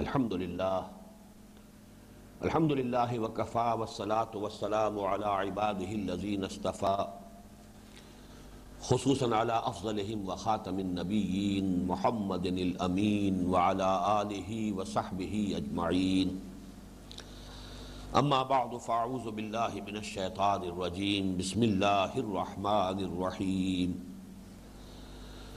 الحمد لله الحمد لله وكفى والصلاة والسلام على عباده الذين اصطفى خصوصا على أفضلهم وخاتم النبيين محمد الأمين وعلى آله وصحبه أجمعين أما بعد فأعوذ بالله من الشيطان الرجيم بسم الله الرحمن الرحيم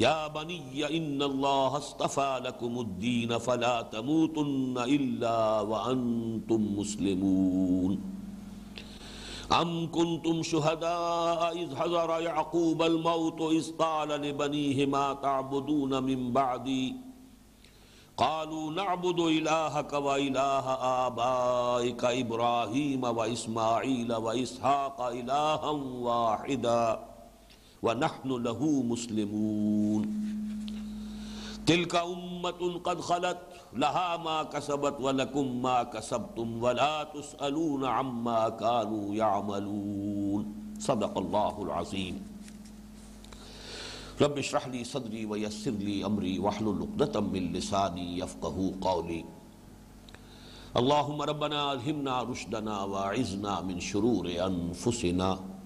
يا بني إن الله اصطفى لكم الدين فلا تموتن إلا وأنتم مسلمون أم كنتم شهداء إذ حضر يعقوب الموت إذ قال لبنيه ما تعبدون من بعدي قالوا نعبد إلهك وإله آبائك إبراهيم وإسماعيل وإسحاق إلها واحدا ونحن له مسلمون. تلك أمة قد خلت، لها ما كسبت ولكم ما كسبتم ولا تسألون عما كانوا يعملون. صدق الله العظيم. رب اشرح لي صدري ويسر لي أمري واحلل عقدة من لساني يفقهوا قولي. اللهم ربنا ألهمنا رشدنا واعذنا من شرور أنفسنا.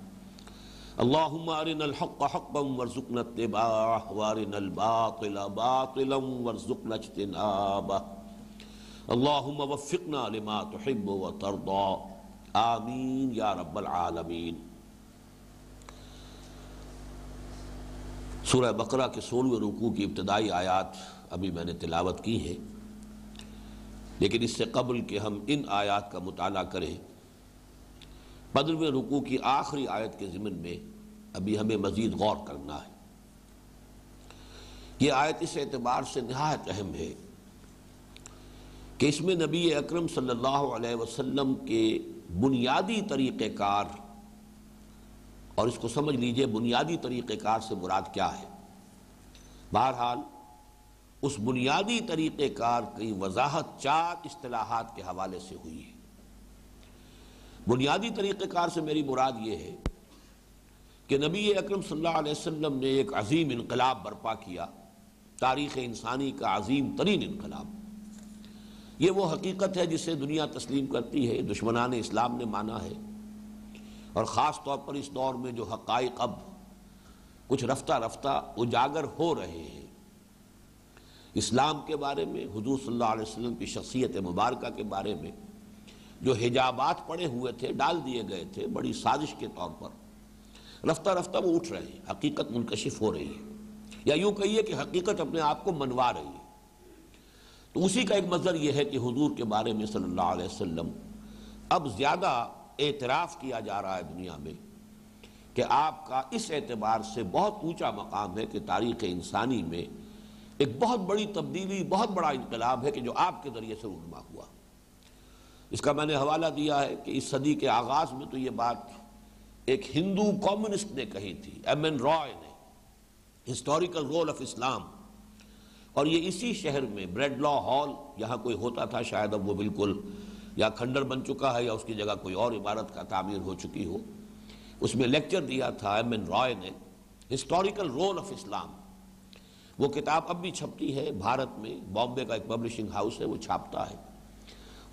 اللهم ارنا الحق حقا وارزقنا اتباعه وارنا الباطل باطلا وارزقنا اجتنابه اللهم وفقنا لما تحب وترضى آمین یا رب العالمین سورہ بقرہ کے سولہویں رکوع کی ابتدائی آیات ابھی میں نے تلاوت کی ہیں لیکن اس سے قبل کہ ہم ان آیات کا مطالعہ کریں پندرہویں رکوع کی آخری آیت کے ضمن میں ابھی ہمیں مزید غور کرنا ہے۔ یہ آیت اس اعتبار سے نہایت اہم ہے کہ اس میں نبی اکرم صلی اللہ علیہ وسلم کے بنیادی طریقہ کار اور اس کو سمجھ لیجیے بنیادی طریقہ کار سے مراد کیا ہے۔ بہرحال، اس بنیادی طریقہ کار کی وضاحت چار اصطلاحات کے حوالے سے ہوئی ہے۔ بنیادی طریقہ کار سے میری مراد یہ ہے کہ نبی اکرم صلی اللہ علیہ وسلم نے ایک عظیم انقلاب برپا کیا، تاریخ انسانی کا عظیم ترین انقلاب۔ یہ وہ حقیقت ہے جسے دنیا تسلیم کرتی ہے، دشمنان اسلام نے مانا ہے۔ اور خاص طور پر اس دور میں جو حقائق اب کچھ رفتہ رفتہ اجاگر ہو رہے ہیں۔ اسلام کے بارے میں، حضور صلی اللہ علیہ وسلم کی شخصیت مبارکہ کے بارے میں جو حجابات پڑے ہوئے تھے، ڈال دیے گئے تھے، بڑی سازش کے طور پر۔ رفتہ رفتہ وہ اٹھ رہے ہیں۔ حقیقت منکشف ہو رہی ہے۔ یا یوں کہیے کہ حقیقت اپنے آپ کو منوا رہی ہے۔ تو اسی کا ایک مظہر یہ ہے کہ حضور کے بارے میں صلی اللہ علیہ وسلم اب زیادہ اعتراف کیا جا رہا ہے دنیا میں کہ آپ کا اس اعتبار سے بہت اونچا مقام ہے کہ تاریخ انسانی میں ایک بہت بڑی تبدیلی، بہت بڑا انقلاب ہے کہ جو آپ کے ذریعے سے رونما ہوا۔ اس کا میں نے حوالہ دیا ہے کہ اس صدی کے آغاز میں تو یہ بات ایک ہندو کمیونسٹ نے کہی تھی، ایم این رائے نے ہسٹوریکل رول آف اسلام اور یہ اسی شہر میں بریڈ لا ہال یہاں کوئی ہوتا تھا شاید اب وہ بالکل یا کھنڈر بن چکا ہے یا اس کی جگہ کوئی اور عمارت کا تعمیر ہو چکی ہو۔ اس میں لیکچر دیا تھا ایم این رائے نے ہسٹوریکل رول آف اسلام وہ کتاب اب بھی چھپتی ہے، بھارت میں بامبے کا ایک پبلشنگ ہاؤس ہے، وہ چھاپتا ہے۔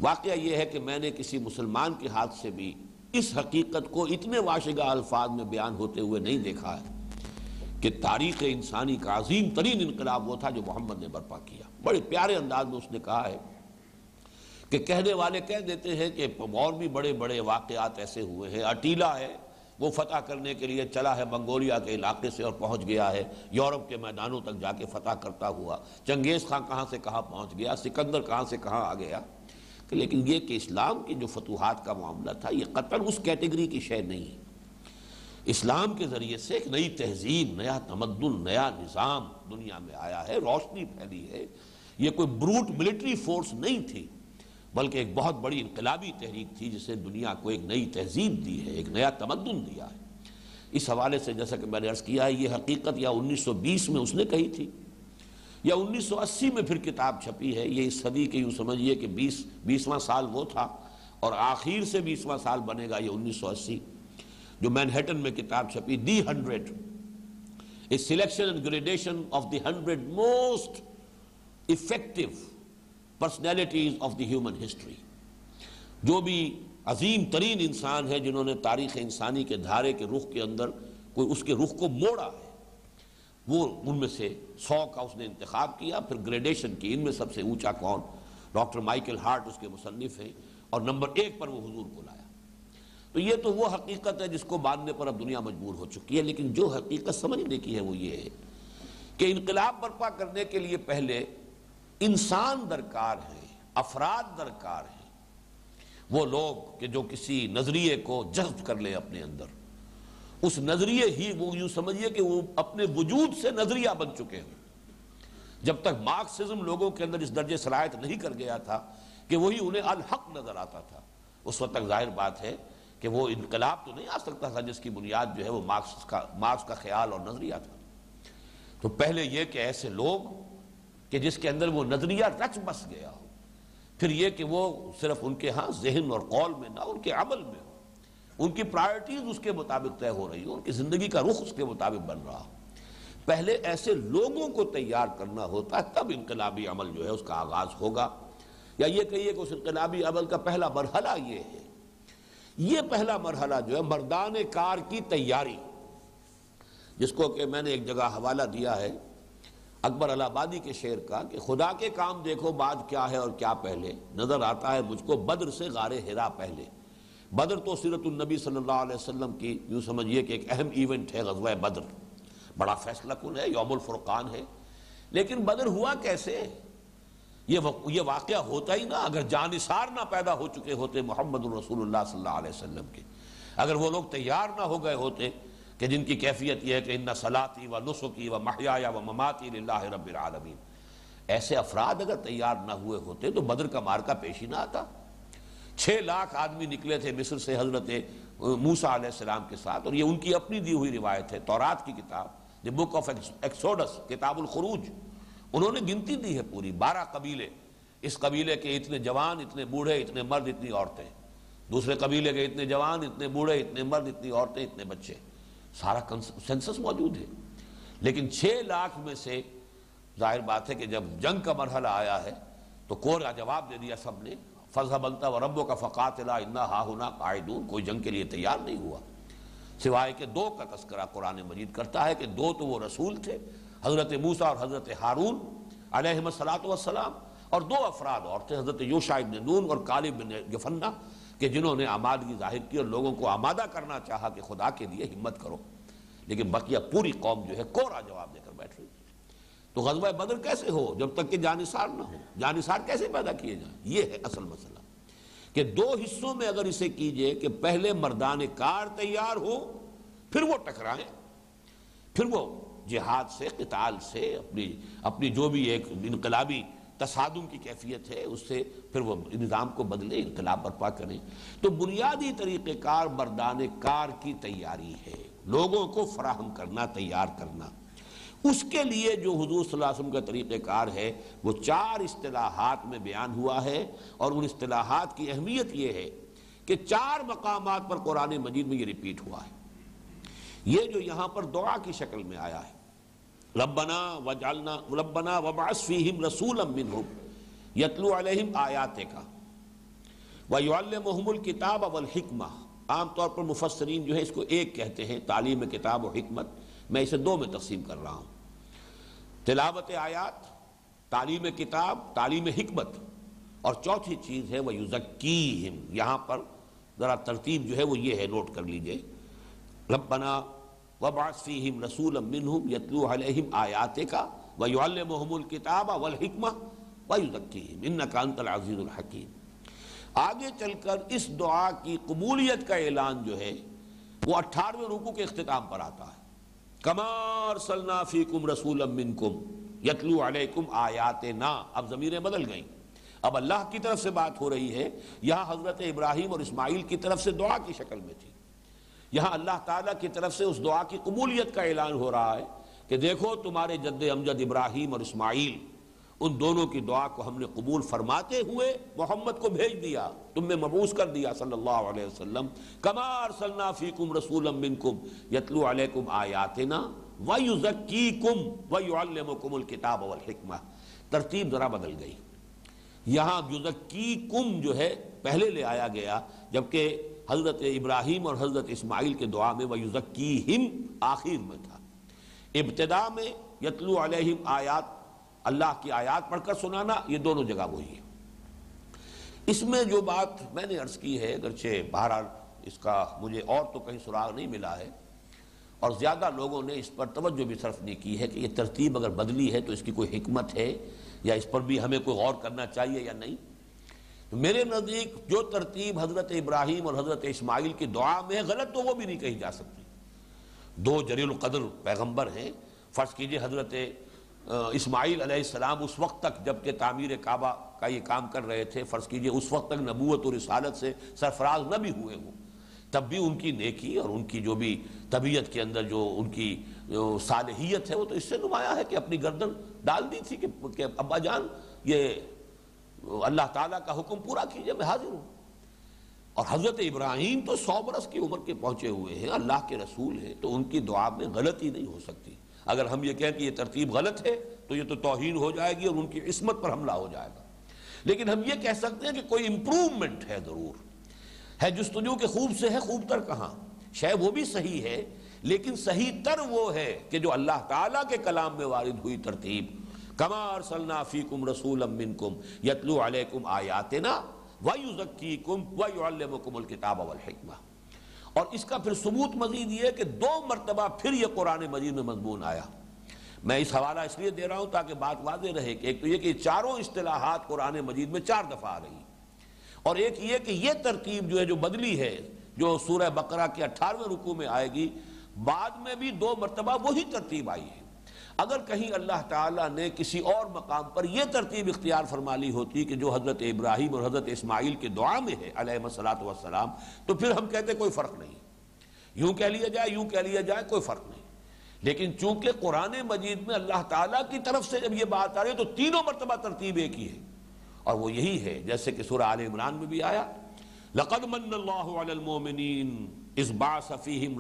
واقعہ یہ ہے کہ میں نے کسی مسلمان کے ہاتھ سے بھی اس حقیقت کو اتنے واشگاہ الفاظ میں بیان ہوتے ہوئے نہیں دیکھا ہے کہ تاریخ انسانی کا عظیم ترین انقلاب وہ تھا جو محمد نے برپا کیا۔ بڑے پیارے انداز میں اس نے کہا ہے کہ کہنے والے کہہ دیتے ہیں کہ اور بھی بڑے بڑے واقعات ایسے ہوئے ہیں۔ اٹیلا ہے، وہ فتح کرنے کے لیے چلا ہے منگولیا کے علاقے سے اور پہنچ گیا ہے۔ یورپ کے میدانوں تک جا کے فتح کرتا ہوا۔ چنگیز خان کہاں سے کہاں پہنچ گیا؟ سکندر کہاں سے کہاں آ گیا؟ لیکن یہ کہ اسلام کی جو فتوحات کا معاملہ تھا، یہ قطر اس کیٹیگری کی شے نہیں ہے۔ اسلام کے ذریعے سے ایک نئی تہذیب، نیا تمدن، نیا نظام دنیا میں آیا ہے، روشنی پھیلی ہے۔ یہ کوئی بروٹ ملٹری فورس نہیں تھی، بلکہ ایک بہت بڑی انقلابی تحریک تھی، جسے دنیا کو ایک نئی تہذیب دی ہے، ایک نیا تمدن دیا ہے۔ اس حوالے سے جیسا کہ میں نے عرض کیا ہے، یہ حقیقت یا انیس سو بیس میں اس نے کہی تھی۔ یا انیس سو اسی میں پھر کتاب چھپی ہے یہ اس صدی کے یوں سمجھیے کہ بیس، بیسواں سال وہ تھا اور آخر سے بیسواں سال بنے گا یہ انیس سو اسی۔ جو مینہٹن میں کتاب چھپی، the hundred. Selection and gradation of the hundred most effective personalities of the human history جو بھی عظیم ترین انسان ہے جنہوں نے تاریخ انسانی کے دھارے کے رخ کے اندر کوئی اس کے رخ کو موڑا ہے۔ وہ ان میں سے سو کا اس نے انتخاب کیا، پھر گریڈیشن کی، ان میں سب سے اونچا کون؟ ڈاکٹر مائیکل ہارٹ اس کے مصنف ہیں اور نمبر ایک پر وہ حضور کو لایا۔ تو یہ تو وہ حقیقت ہے جس کو باندھنے پر اب دنیا مجبور ہو چکی ہے، لیکن جو حقیقت سمجھنے کی ہے وہ یہ ہے کہ انقلاب برپا کرنے کے لیے پہلے انسان درکار ہے افراد درکار ہیں۔ وہ لوگ کہ جو کسی نظریے کو جذب کر لے اپنے اندر۔ اس نظریے ہی وہ یوں سمجھیے کہ وہ اپنے وجود سے نظریہ بن چکے ہیں۔ جب تک مارکسزم لوگوں کے اندر اس درجے صلاحیت نہیں کر گیا تھا کہ وہی انہیں الحق نظر آتا تھا۔ اس وقت تک ظاہر بات ہے کہ وہ انقلاب تو نہیں آ سکتا تھا جس کی بنیاد جو ہے وہ مارکس کا مارکس کا خیال اور نظریہ تھا۔ تو پہلے یہ کہ ایسے لوگ کہ جس کے اندر وہ نظریہ رچ بس گیا ہو۔ پھر یہ کہ وہ صرف ان کے ہاں ذہن اور قول میں نہ، ان کے عمل میں ہو۔ ان کی پرائرٹیز اس کے مطابق طے ہو رہی ہو ان کی زندگی کا رخ اس کے مطابق بن رہا ہو۔ پہلے ایسے لوگوں کو تیار کرنا ہوتا ہے، تب انقلابی عمل جو ہے اس کا آغاز ہوگا۔ یا یہ کہیے کہ اس انقلابی عمل کا پہلا مرحلہ یہ ہے۔ یہ پہلا مرحلہ جو ہے، مردان کار کی تیاری۔ جس کو کہ میں نے ایک جگہ حوالہ دیا ہے، اکبر الہبادی کے شعر کا کہ خدا کے کام دیکھو بعد کیا ہے اور کیا پہلے۔ نظر آتا ہے مجھ کو بدر سے غار ہرا پہلے۔ بدر تو سیرت النبی صلی اللہ علیہ وسلم کی یوں سمجھیے کہ ایک اہم ایونٹ ہے غزوہ بدر۔ بڑا فیصلہ کن ہے، یوم الفرقان ہے۔ لیکن بدر ہوا کیسے؟ یہ واقعہ ہوتا ہی نہ، اگر جانثار نہ پیدا ہو چکے ہوتے محمد الرسول اللہ صلی اللہ علیہ وسلم کے۔ اگر وہ لوگ تیار نہ ہو گئے ہوتے کہ جن کی کیفیت یہ ہے کہ ان سلاتی و نسخی و محیا و مماتی اللہ رب العالمین۔ ایسے افراد اگر تیار نہ ہوئے ہوتے تو بدر کا مارکا پیش ہی نہ آتا۔ چھ لاکھ آدمی نکلے تھے مصر سے حضرت موسا علیہ السلام کے ساتھ، اور یہ ان کی اپنی دی ہوئی روایت ہے، تورات کی کتاب، دی بک آف ایکسوڈس، کتاب الخروج، انہوں نے گنتی دی ہے پوری، بارہ قبیلے، اس قبیلے کے اتنے جوان، اتنے بوڑھے، اتنے مرد، اتنی عورتیں، دوسرے قبیلے کے اتنے جوان، اتنے بوڑھے، اتنے مرد، اتنی عورتیں، اتنے بچے، سارا سینسس موجود ہے، لیکن چھ لاکھ میں سے ظاہر بات ہے کہ جب جنگ کا مرحلہ آیا ہے، تو کورا جواب دے دیا سب نے فضا بنتا و ربوں کا فقات ہا ہونا قائدون کوئی جنگ کے لیے تیار نہیں ہوا۔ سوائے کہ دو کا تذکرہ قرآن مجید کرتا ہے کہ دو تو وہ رسول تھے، حضرت موسیٰ اور حضرت ہارون علیہ السلام اور دو افراد اور تھے، حضرت یوشا ابن نون اور کالب بن گفنہ کہ جنہوں نے آمادگی ظاہر کی اور لوگوں کو آمادہ کرنا چاہا کہ خدا کے لیے ہمت کرو۔ لیکن بقیہ پوری قوم جو ہے کورا جواب دے تو غزوہ بدر کیسے ہو جب تک کہ جانسار نہ ہو؟ جانسار کیسے پیدا کیے جائیں؟ یہ ہے اصل مسئلہ۔ کہ دو حصوں میں اگر اسے کیجیے کہ پہلے مردان کار تیار ہو، پھر وہ ٹکرائیں، پھر وہ جہاد سے، قتال سے، اپنی اپنی جو بھی ایک انقلابی تصادم کی کیفیت ہے، اس سے پھر وہ نظام کو بدلے، انقلاب برپا کریں۔ تو بنیادی طریقہ کار مردان کار کی تیاری ہے۔ لوگوں کو فراہم کرنا، تیار کرنا۔ اس کے لیے جو حضور صلی اللہ علیہ وسلم کا طریقہ کار ہے، وہ چار اصطلاحات میں بیان ہوا ہے اور ان اصطلاحات کی اہمیت یہ ہے کہ چار مقامات پر قرآن مجید میں یہ ریپیٹ ہوا ہے۔ یہ جو یہاں پر دعا کی شکل میں آیا ہے۔ ربنا وجعلنا ربنا وبعث فیہم رسولا منہم۔ یتلو علیہم آیات کا ویعلمہم الکتاب والحکمہ۔ عام طور پر مفسرین جو ہے اس کو ایک کہتے ہیں، تعلیم کتاب و حکمت۔ میں اسے دو میں تقسیم کر رہا ہوں۔ تلاوت آیات، تعلیم کتاب، تعلیم حکمت۔ اور چوتھی چیز ہے وہ یزکیہم یہاں پر ذرا ترتیب جو ہے وہ یہ ہے، نوٹ کر لیجیے۔ ربنا وبعث فیہم رسولا منہم یتلو علیہم آیاتک ویعلمہم الکتاب والحکمہ ویزکیہم انکا انت العزیز الحکیم آگے چل کر اس دعا کی قبولیت کا اعلان جو ہے، وہ اٹھارویں رکو کے اختتام پر آتا ہے۔ کمار صلنا فیکم رسول منکم یتلو علیکم آیاتنا، اب ضمیریں بدل گئیں۔ اب اللہ کی طرف سے بات ہو رہی ہے، یہاں حضرت ابراہیم اور اسماعیل کی طرف سے دعا کی شکل میں تھی۔ یہاں اللہ تعالیٰ کی طرف سے اس دعا کی قبولیت کا اعلان ہو رہا ہے کہ دیکھو تمہارے جد امجد ابراہیم اور اسماعیل ان دونوں کی دعا کو ہم نے قبول فرماتے ہوئے محمد کو بھیج دیا، تم نے مبوس کر دیا صلی اللہ علیہ وسلم۔ کمار صلی فیکم رسول منکم یتلو علیکم آیاتنا وَيُزَكِّيكُمْ وَيُعَلِّمُكُمُ الْكِتَابَ وَالْحِكْمَةِ ترتیب ذرا بدل گئی۔ یہاں یزکیکم جو ہے، پہلے لے آیا گیا، جبکہ حضرت ابراہیم اور حضرت اسماعیل کے دعا میں وہ آخر میں تھا۔ ابتدا میں یتلو علیہم آیات اللہ کی آیات پڑھ کر سنانا، یہ دونوں جگہ وہی ہے۔ اس میں جو بات میں نے عرض کی ہے، اگرچہ بہرحال اس کا مجھے اور تو کہیں سراغ نہیں ملا ہے، اور زیادہ لوگوں نے اس پر توجہ بھی صرف نہیں کی ہے کہ یہ ترتیب اگر بدلی ہے تو اس کی کوئی حکمت ہے یا اس پر بھی ہمیں کوئی غور کرنا چاہیے یا نہیں۔ میرے نزدیک جو ترتیب حضرت ابراہیم اور حضرت اسماعیل کی دعا میں غلط تو وہ بھی نہیں کہی جا سکتی۔ دو جلیل القدر پیغمبر ہیں۔ فرض کیجیے حضرت اسماعیل علیہ السلام اس وقت تک جبکہ تعمیر کعبہ کا یہ کام کر رہے تھے، فرض کیجیے اس وقت تک نبوت اور رسالت سے سرفراز نہ بھی ہوئے ہوں، تب بھی ان کی نیکی اور ان کی جو بھی طبیعت کے اندر جو ان کی جو صالحیت ہے، وہ تو اس سے نمایاں ہے کہ اپنی گردن ڈال دی تھی کہ ابا جان، یہ اللہ تعالیٰ کا حکم پورا کیجیے، میں حاضر ہوں۔ اور حضرت ابراہیم تو سو برس کی عمر کے پہنچے ہوئے ہیں، اللہ کے رسول ہیں، تو ان کی دعا میں غلطی نہیں ہو سکتی۔ اگر ہم یہ کہیں کہ یہ ترتیب غلط ہے تو یہ تو توہین ہو جائے گی اور ان کی عصمت پر حملہ ہو جائے گا۔ لیکن ہم یہ کہہ سکتے ہیں کہ کوئی امپروومنٹ ہے ضرور۔ ہے جستجو کے خوب سے ہے، خوب تر کہاں؟ شاید وہ بھی صحیح ہے، لیکن صحیح تر وہ ہے کہ جو اللہ تعالیٰ کے کلام میں وارد ہوئی ترتیب، کما ارسلنا فیکم رسولا منکم یتلو علیکم آیاتنا ویزکیکم ویعلمکم الکتاب والحکمہ۔ اور اس کا پھر ثبوت مزید یہ ہے کہ دو مرتبہ پھر یہ قرآن مجید میں مضمون آیا۔ میں اس حوالہ اس لیے دے رہا ہوں تاکہ بات واضح رہے کہ ایک تو یہ کہ چاروں اصطلاحات قرآن مجید میں چار دفعہ آ رہی اور ایک یہ کہ یہ ترتیب جو ہے، جو بدلی ہے، جو سورہ بقرہ کے اٹھارویں رکو میں آئے گی، بعد میں بھی دو مرتبہ وہی ترتیب آئی ہے۔ اگر کہیں اللہ تعالیٰ نے کسی اور مقام پر یہ ترتیب اختیار فرما لی ہوتی کہ جو حضرت ابراہیم اور حضرت اسماعیل کے دعا میں ہے علیہ السلاۃ والسلام، تو پھر ہم کہتے کوئی فرق نہیں۔ یوں کہہ لیا جائے، یوں کہہ لیا جائے، کوئی فرق نہیں۔ لیکن چونکہ قرآن مجید میں اللہ تعالیٰ کی طرف سے جب یہ بات آ رہی ہے تو تینوں مرتبہ ترتیب ایک ہی ہے۔ اور وہ یہی ہے، جیسے کہ سورہ آل عمران میں بھی آیا، لقد من اللہ علی المومنین اس باس فیہم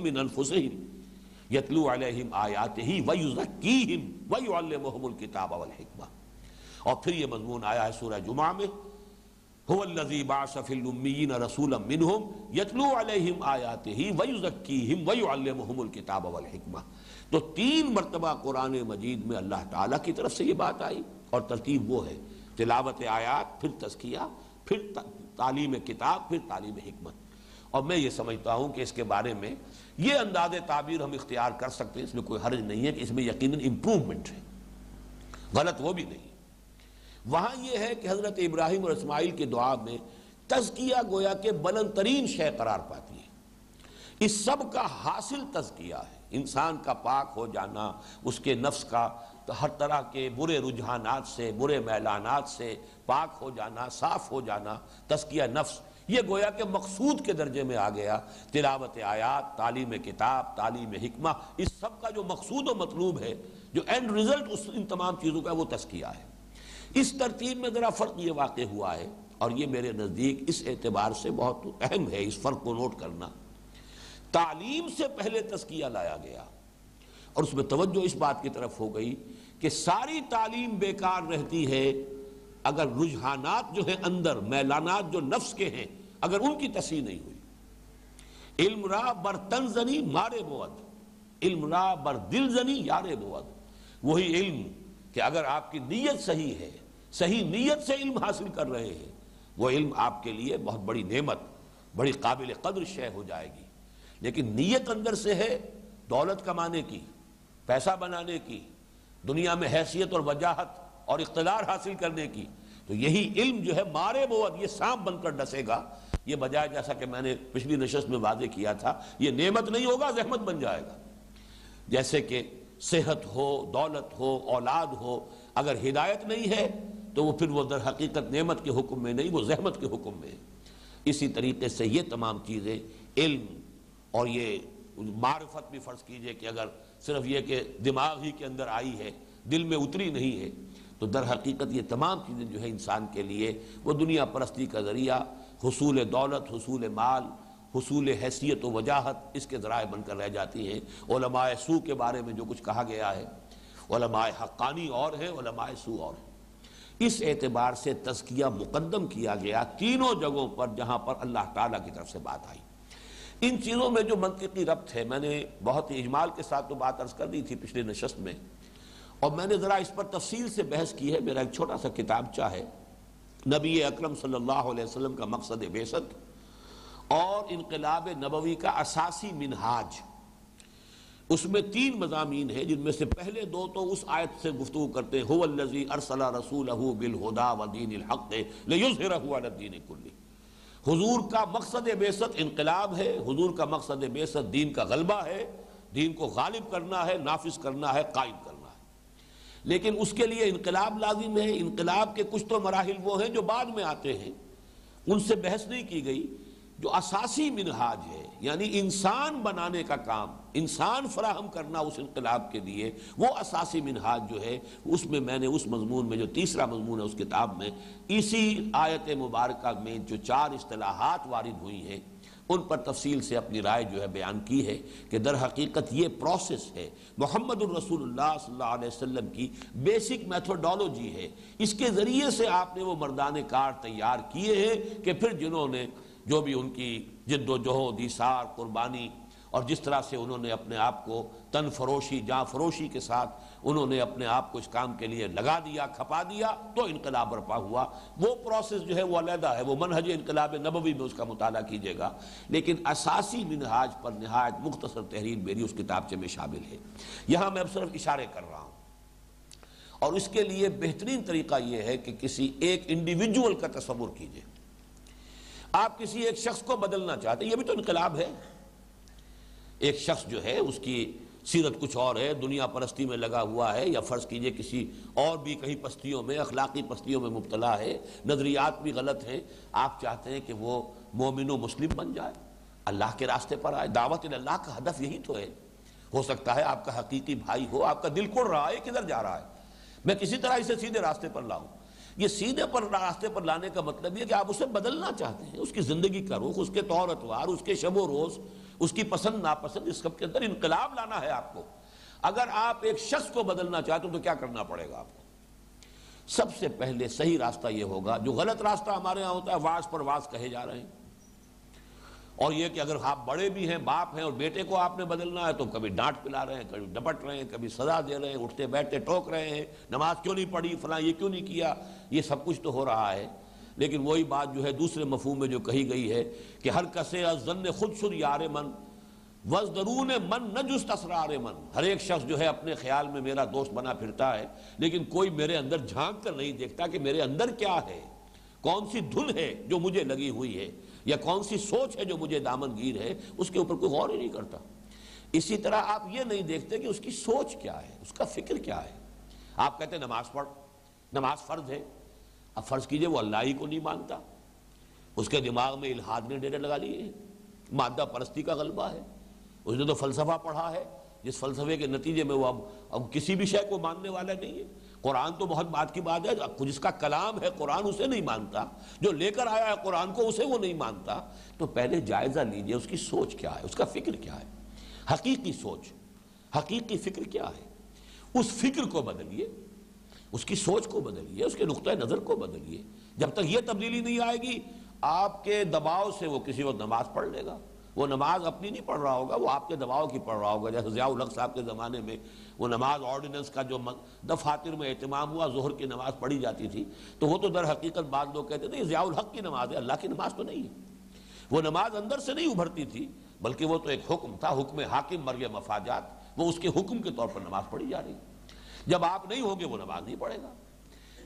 من انفسہم۔ یتلو علیہم آیاتہی ویزکیہم ویعلمہم الکتاب والحکمہ۔ اور پھر یہ مضمون آیا ہے سورہ جمعہ میں۔ هو الذی باس فی الامیین رسولا منہم یتلو علیہم آیاتہی ویزکیہم ویعلمہم الکتاب والحکمہ۔ تو تین مرتبہ قرآن مجید میں اللہ تعالیٰ کی طرف سے یہ بات آئی اور ترتیب وہ ہے۔ تلاوت آیات، پھر تزکیہ، پھر تعلیم کتاب، پھر تعلیم حکمت۔ اور میں یہ سمجھتا ہوں کہ اس کے بارے میں یہ انداز تعبیر ہم اختیار کر سکتے ہیں، اس میں کوئی حرج نہیں ہے کہ اس میں یقیناً امپروومنٹ ہے۔ غلط وہ بھی نہیں۔ وہاں یہ ہے کہ حضرت ابراہیم اور اسماعیل کے دعا میں تزکیہ گویا کہ بلند ترین شے قرار پاتی ہے۔ اس سب کا حاصل تزکیہ ہے۔ انسان کا پاک ہو جانا، اس کے نفس کا ہر طرح کے برے رجحانات سے، برے میلانات سے پاک ہو جانا، صاف ہو جانا تسکیہ نفس یہ گویا کہ مقصود کے درجے میں آ گیا، تلاوت آیات، تعلیم کتاب، تعلیم حکمہ، اس سب کا جو مقصود و مطلوب ہے، جو اینڈ رزلٹ اس ان تمام چیزوں کا وہ تسکیہ ہے۔ اس ترتیب میں ذرا فرق یہ واقع ہوا ہے، اور یہ میرے نزدیک اس اعتبار سے بہت اہم ہے، اس فرق کو نوٹ کرنا۔ تعلیم سے پہلے تسکیہ لایا گیا، اور اس میں توجہ اس بات کی طرف ہو گئی کہ ساری تعلیم بیکار رہتی ہے اگر رجحانات جو ہیں اندر، میلانات جو نفس کے ہیں، اگر ان کی تصحیح نہیں ہوئی۔ علم را بر تنزنی مارے بود علم را بر دل زنی یارے بود وہی علم کہ اگر آپ کی نیت صحیح ہے، صحیح نیت سے علم حاصل کر رہے ہیں، وہ علم آپ کے لیے بہت بڑی نعمت، بڑی قابل قدر شے ہو جائے گی۔ لیکن نیت اندر سے ہے دولت کمانے کی، پیسہ بنانے کی، دنیا میں حیثیت اور وجاہت اور اقتدار حاصل کرنے کی۔ تو یہی علم جو ہے مارے بود یہ سانپ بن کر ڈسے گا۔ یہ بجائے جیسا کہ میں نے پچھلی نشست میں واضح کیا تھا، یہ نعمت نہیں ہوگا، زحمت بن جائے گا۔ جیسے کہ صحت ہو، دولت ہو، اولاد ہو، اگر ہدایت نہیں ہے، تو وہ پھر وہ در حقیقت نعمت کے حکم میں نہیں، وہ زحمت کے حکم میں۔ ہے اسی طریقے سے یہ تمام چیزیں، علم اور یہ معرفت بھی فرض کیجیے کہ اگر صرف یہ کہ دماغ ہی کے اندر آئی ہے، دل میں اتری نہیں ہے تو در حقیقت یہ تمام چیزیں جو ہے انسان کے لیے وہ دنیا پرستی کا ذریعہ، حصول دولت، حصول مال، حصول حیثیت و وجاہت، اس کے ذرائع بن کر رہ جاتی ہیں۔ علماء سو کے بارے میں جو کچھ کہا گیا ہے، علماء حقانی اور ہیں، علماء سو اور ہیں۔ اس اعتبار سے تزکیہ مقدم کیا گیا تینوں جگہوں پر جہاں پر اللہ تعالیٰ کی طرف سے بات آئی۔ ان چیزوں میں جو منطقی ربط ہے، میں نے بہت ہی اجمال کے ساتھ تو بات عرض کر دی تھی پچھلے نشست میں۔ اور میں نے ذرا اس پر تفصیل سے بحث کی ہے، میرا ایک چھوٹا سا کتاب چاہے نبی اکرم صلی اللہ علیہ وسلم کا مقصد بیست اور انقلاب نبوی کا اساسی منہاج۔ اس میں تین مضامین ہیں، جن میں سے پہلے دو تو اس آیت سے گفتگو کرتے ہیں الذی ارسل رسولہ بالہدا ودین الحق لیظہرہ علی الدین کلی حضور کا مقصد بیست انقلاب ہے، حضور کا مقصد بیست دین کا غلبہ ہے۔ دین کو غالب کرنا ہے، نافذ کرنا ہے، قائم کرنا ہے۔ لیکن اس کے لیے انقلاب لازم ہے۔ انقلاب کے کچھ تو مراحل وہ ہیں جو بعد میں آتے ہیں۔ ان سے بحث نہیں کی گئی۔ جو اساسی منہاج ہے یعنی انسان بنانے کا کام، انسان فراہم کرنا اس انقلاب کے لیے، وہ اساسی منہاج جو ہے، اس میں میں نے اس مضمون میں جو تیسرا مضمون ہے، اس کتاب میں اسی آیت مبارکہ میں جو چار اصطلاحات وارد ہوئی ہیں۔ ان پر تفصیل سے اپنی رائے جو ہے بیان کی ہے کہ در حقیقت یہ پروسیس ہے محمد الرسول اللہ صلی اللہ علیہ وسلم کی بیسک میتھوڈالوجی ہے۔ اس کے ذریعے سے آپ نے وہ مردان کار تیار کیے ہیں کہ پھر جنہوں نے جو بھی ان کی جد و جہد، ایثار، قربانی اور جس طرح سے انہوں نے اپنے آپ کو تن فروشی، جاں فروشی کے ساتھ انہوں نے اپنے آپ کو اس کام کے لیے لگا دیا، کھپا دیا، تو انقلاب برپا ہوا۔ وہ پروسیس جو ہے وہ علیحدہ ہے، وہ منہج انقلاب نبوی میں اس کا مطالعہ کیجیے گا۔ لیکن اساسی منہاج پر نہایت مختصر تحریر میری اس کتابچے میں شامل ہے۔ یہاں میں اب صرف اشارے کر رہا ہوں۔ اور اس کے لیے بہترین طریقہ یہ ہے کہ کسی ایک انڈیویجول کا تصور کیجیے۔ آپ کسی ایک شخص کو بدلنا چاہتے ہیں، یہ بھی تو انقلاب ہے۔ ایک شخص جو ہے، اس کی سیرت کچھ اور ہے، دنیا پرستی میں لگا ہوا ہے، یا فرض کیجیے کسی اور بھی کہیں پستیوں میں، اخلاقی پستیوں میں مبتلا ہے، نظریات بھی غلط ہیں، آپ چاہتے ہیں کہ وہ مومن و مسلم بن جائے، اللہ کے راستے پر آئے، دعوت اللہ کا ہدف یہی تو ہے۔ ہو سکتا ہے آپ کا حقیقی بھائی ہو، آپ کا دل کڑ رہا ہے کدھر جا رہا ہے، میں کسی طرح اسے سیدھے راستے پر لاؤں۔ یہ سیدھے پر راستے پر لانے کا مطلب یہ کہ آپ اسے بدلنا چاہتے ہیں، اس کی زندگی کا رخ اس کے طور اتوار اس کے شب و روز اس کی پسند ناپسند اس سب کے اندر انقلاب لانا ہے آپ کو۔ اگر آپ ایک شخص کو بدلنا چاہتے تو کیا کرنا پڑے گا آپ کو؟ سب سے پہلے صحیح راستہ یہ ہوگا، جو غلط راستہ ہمارے ہاں ہوتا ہے، واس پر واس کہے جا رہے ہیں۔ اور یہ کہ اگر آپ بڑے بھی ہیں، باپ ہیں اور بیٹے کو آپ نے بدلنا ہے، تو کبھی ڈانٹ پلا رہے ہیں، کبھی ڈپٹ رہے ہیں، کبھی سزا دے رہے ہیں، اٹھتے بیٹھتے ٹوک رہے ہیں، نماز کیوں نہیں پڑھی، فلاں یہ کیوں نہیں کیا؟ یہ سب کچھ تو ہو رہا ہے۔ لیکن وہی بات جو ہے دوسرے مفہوم میں جو کہی گئی ہے کہ ہر کسے ازن خود شد یار من، وزدرون من نہ جست اسرار من۔ ہر ایک شخص جو ہے اپنے خیال میں میرا دوست بنا پھرتا ہے، لیکن کوئی میرے اندر جھانک کر نہیں دیکھتا کہ میرے اندر کیا ہے۔ کون سی دھن ہے جو مجھے لگی ہوئی ہے، یا کون سی سوچ ہے جو مجھے دامن گیر ہے، اس کے اوپر کوئی غور ہی نہیں کرتا۔ اسی طرح آپ یہ نہیں دیکھتے کہ اس کی سوچ کیا ہے، اس کا فکر کیا ہے۔ آپ کہتے ہیں نماز پڑھ، نماز فرض ہے۔ اب فرض کیجیے وہ اللہ ہی کو نہیں مانتا۔ اس کے دماغ میں الحاد نے ڈیرے لگا لیے مادہ پرستی کا غلبہ ہے۔ اس نے تو فلسفہ پڑھا ہے۔ جس فلسفے کے نتیجے میں وہ اب اب کسی بھی شے کو ماننے والا نہیں ہے۔ قرآن تو بہت بات کی بات ہے۔ جس کا کلام ہے قرآن اسے نہیں مانتا۔ جو لے کر آیا ہے قرآن کو اسے وہ نہیں مانتا۔ تو پہلے جائزہ لیجیے۔ اس کی سوچ کیا ہے؟ اس کا فکر کیا ہے؟ حقیقی سوچ۔ حقیقی فکر کیا ہے؟ اس فکر کو بدلیے۔ اس کی سوچ کو بدلیے، اس کے نقطۂ نظر کو بدلیے۔ جب تک یہ تبدیلی نہیں آئے گی، آپ کے دباؤ سے وہ کسی وقت نماز پڑھ لے گا۔ وہ نماز اپنی نہیں پڑھ رہا ہوگا، وہ آپ کے دباؤ کی پڑھ رہا ہوگا۔ جیسے ضیاء الحق صاحب کے زمانے میں وہ نماز آرڈیننس کا جو دفاتر میں اہتمام ہوا، ظہر کی نماز پڑھی جاتی تھی، تو وہ تو در حقیقت بعض لوگ کہتے تھے ضیاء الحق کی نماز ہے، اللہ کی نماز تو نہیں ہے۔ وہ نماز اندر سے نہیں ابھرتی تھی، بلکہ وہ تو ایک حکم تھا، حکم حاکم مرگ مفاجات، وہ اس کے حکم کے طور پر نماز پڑھی جا رہی۔ جب آپ نہیں ہوگے وہ نماز نہیں پڑھے گا۔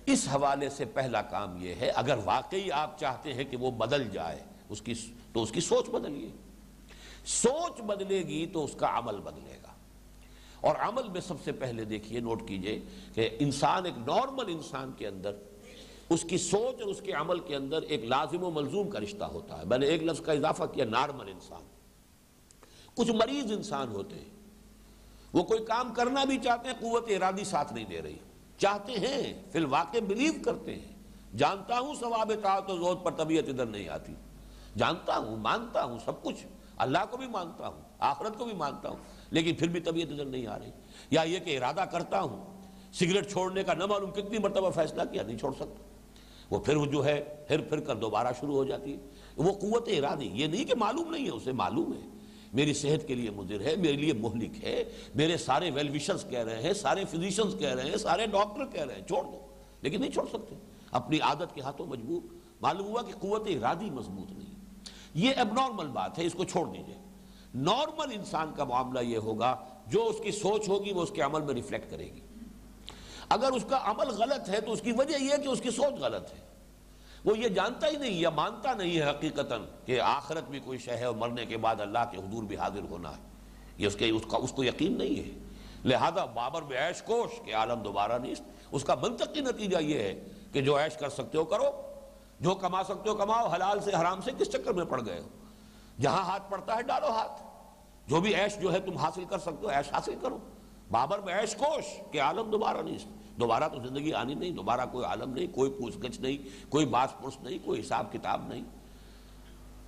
اس حوالے سے پہلا کام یہ ہے، اگر واقعی آپ چاہتے ہیں کہ وہ بدل جائے، اس کی تو اس کی سوچ بدلیے۔ سوچ بدلے گی تو اس کا عمل بدلے گا۔ اور عمل میں سب سے پہلے دیکھیے، نوٹ کیجیے کہ انسان ایک نارمل انسان کے اندر، اس کی سوچ اور اس کے عمل کے اندر ایک لازم و ملزوم کا رشتہ ہوتا ہے۔ میں نے ایک لفظ کا اضافہ کیا، نارمل انسان۔ کچھ مریض انسان ہوتے ہیں۔ وہ کوئی کام کرنا بھی چاہتے ہیں، قوت ارادی ساتھ نہیں دے رہی۔ چاہتے ہیں، فی الواقع بلیو کرتے ہیں۔ جانتا ہوں ثواب طاعت و زود پر طبیعت ادھر نہیں آتی۔ جانتا ہوں، مانتا ہوں سب کچھ۔ اللہ کو بھی مانتا ہوں، آخرت کو بھی مانتا ہوں، لیکن پھر بھی طبیعت ادھر نہیں آ رہی۔ یا یہ کہ ارادہ کرتا ہوں، سگریٹ چھوڑنے کا نہ معلوم کتنی مرتبہ فیصلہ کیا، نہیں چھوڑ سکتا۔ وہ پھر جو ہے پھر پھر کر دوبارہ شروع ہو جاتی ہے۔ وہ قوت ارادی، یہ نہیں کہ معلوم نہیں ہے، اسے معلوم ہے۔ میری صحت کے لیے مضر ہے، میرے لیے مہلک ہے، میرے سارے ویل ویشرز کہہ رہے ہیں، سارے فزیشنز کہہ رہے ہیں، سارے ڈاکٹر کہہ رہے ہیں، چھوڑ دو۔ لیکن نہیں چھوڑ سکتے۔ اپنی عادت کے ہاتھوں مجبور۔ معلوم ہوا کہ قوت ارادی مضبوط نہیں۔ یہ اب نارمل بات ہے، اس کو چھوڑ دیجیے۔ نارمل انسان کا معاملہ یہ ہوگا، جو اس کی سوچ ہوگی، وہ اس کے عمل میں ریفلیکٹ کرے گی۔ اگر اس کا عمل غلط ہے، تو اس کی وجہ یہ ہے کہ اس کی سوچ غلط ہے۔ وہ یہ جانتا ہی نہیں یا مانتا نہیں ہے حقیقتاً کہ آخرت بھی کوئی شہ ہے اور مرنے کے بعد اللہ کے حضور بھی حاضر ہونا ہے۔ یہ اس کے، اس کا، اس کو یقین نہیں ہے۔ لہذا بابر میں عیش کوش کہ عالم دوبارہ نہیں، اس کا منطقی نتیجہ یہ ہے کہ جو عیش کر سکتے ہو کرو، جو کما سکتے ہو کماؤ، حلال سے حرام سے کس چکر میں پڑ گئے ہو؟ جہاں ہاتھ پڑتا ہے ڈالو ہاتھ۔ جو بھی عیش جو ہے تم حاصل کر سکتے ہو، عیش حاصل کرو۔ بابر میں عیش کوش کہ عالم دوبارہ نہیں۔ دوبارہ تو زندگی آنی نہیں، دوبارہ کوئی عالم نہیں، کوئی پوچھ گچھ نہیں، کوئی باس پرس نہیں، کوئی حساب کتاب نہیں۔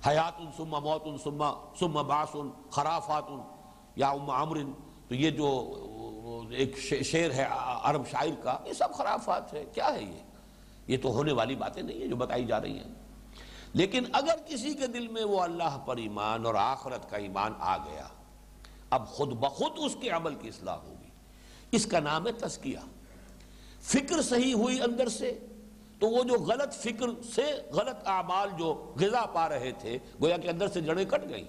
حیات ان سما موت ان سما سما باس ان خرافات ان یا ام عمرن۔ تو یہ جو ایک شعر ہے، عرب شاعر کا، یہ سب خرافات ہے کیا ہے یہ؟ یہ تو ہونے والی باتیں نہیں ہیں جو بتائی جا رہی ہیں۔ لیکن اگر کسی کے دل میں وہ اللہ پر ایمان اور آخرت کا ایمان آ گیا، اب خود بخود اس کے عمل کی اصلاح ہوگی۔ اس کا نام ہے تسکیہ فکر صحیح ہوئی اندر سے، تو وہ جو غلط فکر سے غلط اعمال جو غذا پا رہے تھے، گویا کہ اندر سے جڑیں کٹ گئیں۔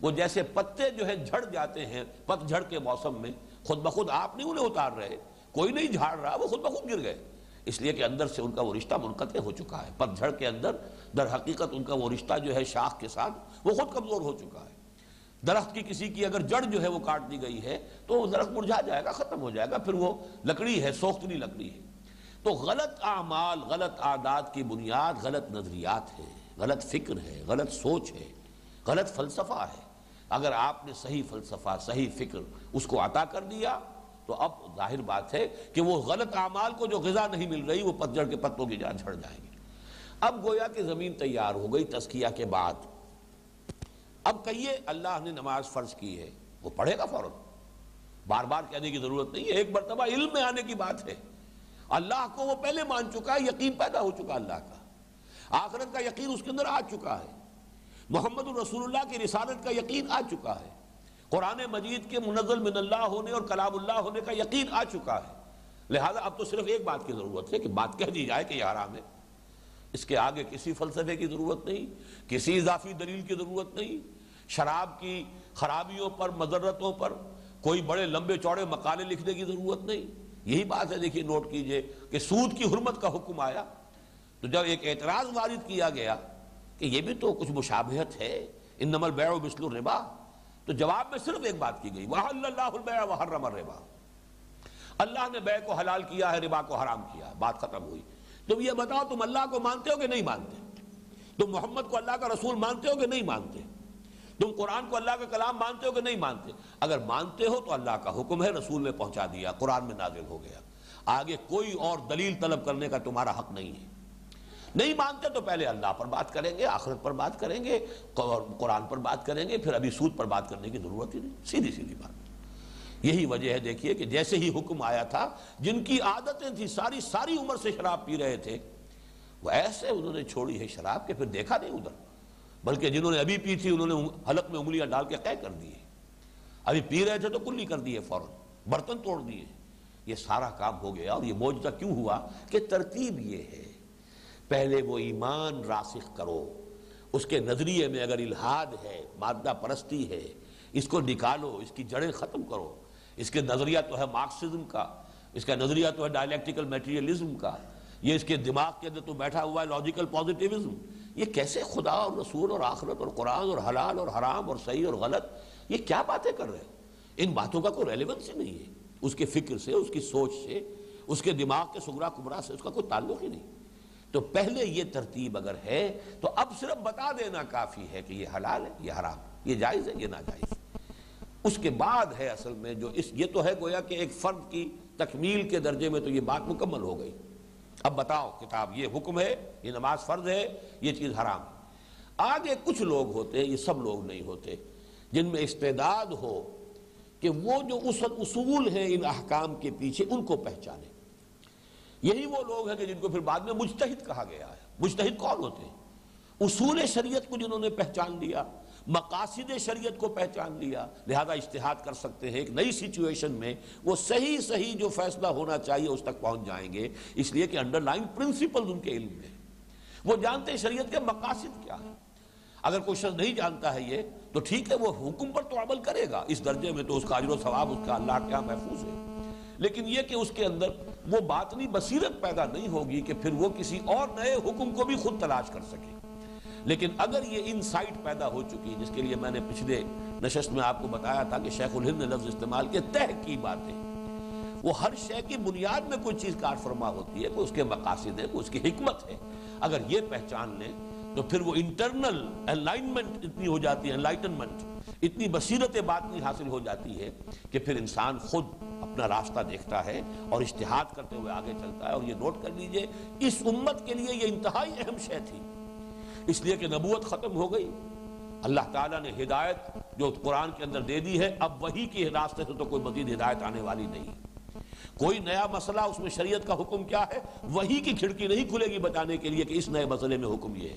وہ جیسے پتے جو ہے جھڑ جاتے ہیں، پت جھڑ کے موسم میں، خود بخود آپ نہیں انہیں اتار رہے۔ کوئی نہیں جھاڑ رہا، وہ خود بخود گر گئے۔ اس لیے کہ اندر سے ان کا وہ رشتہ منقطع ہو چکا ہے۔ پت جھڑ کے اندر، در حقیقت ان کا وہ رشتہ جو ہے شاخ کے ساتھ، وہ خود کمزور ہو چکا ہے۔ درخت کی کسی کی اگر جڑ جو ہے وہ کاٹ دی گئی ہے، تو وہ درخت مرجھا جائے گا، ختم ہو جائے گا، پھر وہ لکڑی ہے، سوختنی لکڑی ہے۔ تو غلط اعمال، غلط عادات کی بنیاد غلط نظریات ہے، غلط فکر ہے، غلط سوچ ہے، غلط فلسفہ ہے۔ اگر آپ نے صحیح فلسفہ، صحیح فکر اس کو عطا کر دیا، تو اب ظاہر بات ہے کہ وہ غلط اعمال کو جو غذا نہیں مل رہی، وہ پتجڑ کے پتوں کی جان جھڑ جائیں گے اب گویا کہ زمین تیار ہو گئی تسکیہ کے بعد اب کہیے اللہ نے نماز فرض کی ہے، وہ پڑھے گا فوراً۔ بار بار کہنے کی ضرورت نہیں ہے، ایک مرتبہ علم میں آنے کی بات ہے۔ اللہ کو وہ پہلے مان چکا ہے، یقین پیدا ہو چکا اللہ کا۔ آخرت کا یقین اس کے اندر آ چکا ہے۔ محمد الرسول اللہ کی رسالت کا یقین آ چکا ہے۔ قرآن مجید کے منزل من اللہ ہونے اور کلام اللہ ہونے کا یقین آ چکا ہے۔ لہذا اب تو صرف ایک بات کی ضرورت ہے کہ بات کہہ دی جائے کہ یہ حرام ہے۔ اس کے آگے کسی فلسفے کی ضرورت نہیں، کسی اضافی دلیل کی ضرورت نہیں۔ شراب کی خرابیوں پر مذرتوں پر کوئی بڑے لمبے چوڑے مقالے لکھنے کی ضرورت نہیں۔ یہی بات ہے، دیکھیے، نوٹ کیجیے کہ سود کی حرمت کا حکم آیا۔ تو جب ایک اعتراض وارد کیا گیا کہ یہ بھی تو کچھ مشابہت ہے ان نمل بیع و بسل الربا۔ تو جواب میں صرف ایک بات کی گئی، وَحَلَّ اللَّهُ الْبَيْعَ وَحَرَّمَ الرِّبَا۔ اللہ نے بے کو حلال کیا ہے، ربا کو حرام کیا۔ ہے بات ختم ہوئی۔ تم یہ بتاؤ، تم اللہ کو مانتے ہو کہ نہیں مانتے؟ تم محمد کو اللہ کا رسول مانتے ہو کہ نہیں مانتے؟ تم قرآن کو اللہ کا کلام مانتے ہو کہ نہیں مانتے؟ اگر مانتے ہو تو اللہ کا حکم ہے رسول میں پہنچا دیا، قرآن میں نازل ہو گیا۔ آگے کوئی اور دلیل طلب کرنے کا تمہارا حق نہیں ہے۔ نہیں مانتے تو پہلے اللہ پر بات کریں گے، آخرت پر بات کریں گے قرآن پر بات کریں گے، پھر ابھی سود پر بات کرنے کی ضرورت ہی نہیں۔ سیدھی سیدھی بات۔ یہی وجہ ہے دیکھیے کہ جیسے ہی حکم آیا تھا، جن کی عادتیں تھی ساری ساری عمر سے شراب پی رہے تھے، وہ ایسے انہوں نے چھوڑی ہے شراب کے پھر دیکھا نہیں ادھر۔ بلکہ جنہوں نے ابھی پی تھی، انہوں نے حلق میں انگلیاں ڈال کے قے کر دیے ابھی پی رہے تھے تو کلی کر دیے فوراً، برتن توڑ دیے۔ یہ سارا کام ہو گیا اور یہ موجودہ کیوں ہوا کہ ترتیب یہ ہے، پہلے وہ ایمان راسخ کرو۔ اس کے نظریے میں اگر الہاد ہے، مادہ پرستی ہے، اس کو نکالو، اس کی جڑیں ختم کرو۔ اس کے نظریہ تو ہے مارکسزم کا، اس کا نظریہ تو ہے ڈائلیکٹیکل میٹریلزم کا۔ یہ اس کے دماغ کے اندر تو بیٹھا ہوا ہے لاجیکل پازیٹیوزم یہ کیسے خدا اور رسول اور آخرت اور قرآن اور حلال اور حرام اور صحیح اور غلط، یہ کیا باتیں کر رہے ہیں؟ ان باتوں کا کوئی ریلیونس ہی نہیں ہے۔ اس کے فکر سے، اس کی سوچ سے، اس کے دماغ کے سگرا کبرا سے اس کا کوئی تعلق ہی نہیں۔ تو پہلے یہ ترتیب اگر ہے، تو اب صرف بتا دینا کافی ہے کہ یہ حلال ہے، یہ حرام۔ یہ جائز ہے، یہ ناجائز۔ اس کے بعد ہے اصل میں جو اس، یہ تو ہے گویا کہ ایک فرد کی تکمیل کے درجے میں تو یہ بات مکمل ہو گئی۔ اب بتاؤ کتاب یہ حکم ہے، یہ نماز فرض ہے، یہ چیز حرام ہے۔ آگے کچھ لوگ ہوتے یہ سب لوگ نہیں ہوتے۔ جن میں استعداد ہو کہ وہ جو اصول ہیں ان احکام کے پیچھے ان کو پہچانے۔ یہی وہ لوگ ہیں کہ جن کو پھر بعد میں مجتہد کہا گیا ہے۔ مجتہد کون ہوتے ہیں؟ اصول شریعت کو جنہوں نے پہچان لیا۔ مقاصد شریعت کو پہچان لیا، لہذا اشتہاد کر سکتے ہیں۔ ایک نئی سچویشن میں وہ صحیح صحیح جو فیصلہ ہونا چاہیے اس تک پہنچ جائیں گے۔ اس لیے کہ انڈر لائن پرنسپل ان کے علم میں۔ وہ جانتے ہیں شریعت کے مقاصد کیا ہے اگر کوئی شخص نہیں جانتا ہے یہ، تو ٹھیک ہے، وہ حکم پر تو عمل کرے گا۔ اس درجے میں تو اس کا عجر و ثواب، اس کا اللہ کیا محفوظ ہے۔ لیکن یہ کہ اس کے اندر وہ باطنی بصیرت پیدا نہیں ہوگی کہ پھر وہ کسی اور نئے حکم کو بھی خود تلاش کر سکے۔ لیکن اگر یہ انسائٹ پیدا ہو چکی جس کے لیے میں نے پچھلے نشست میں آپ کو بتایا تھا کہ شیخ الہند نے لفظ استعمال کے تہ کی باتیں۔ وہ ہر شے کی بنیاد میں کوئی چیز کار فرما ہوتی ہے، کوئی اس کے مقاصد ہے کوئی اس کی حکمت ہے۔ اگر یہ پہچان لیں تو پھر وہ انٹرنل الائنمنٹ اتنی ہو جاتی ہے انلائٹنمنٹ اتنی بصیرت باطنی حاصل ہو جاتی ہے کہ پھر انسان خود اپنا راستہ دیکھتا ہے اور اشتہاد کرتے ہوئے آگے چلتا ہے۔ اور یہ نوٹ کر لیجیے، اس امت کے لیے یہ انتہائی اہم شے تھی۔ اس لیے کہ نبوت ختم ہو گئی۔ اللہ تعالیٰ نے ہدایت جو قرآن کے اندر دے دی ہے، اب وہی کی راستے سے تو کوئی مزید ہدایت آنے والی نہیں۔ کوئی نیا مسئلہ اس میں شریعت کا حکم کیا ہے، وہی کی کھڑکی نہیں کھلے گی بتانے کے لیے کہ اس نئے مسئلے میں حکم یہ ہے۔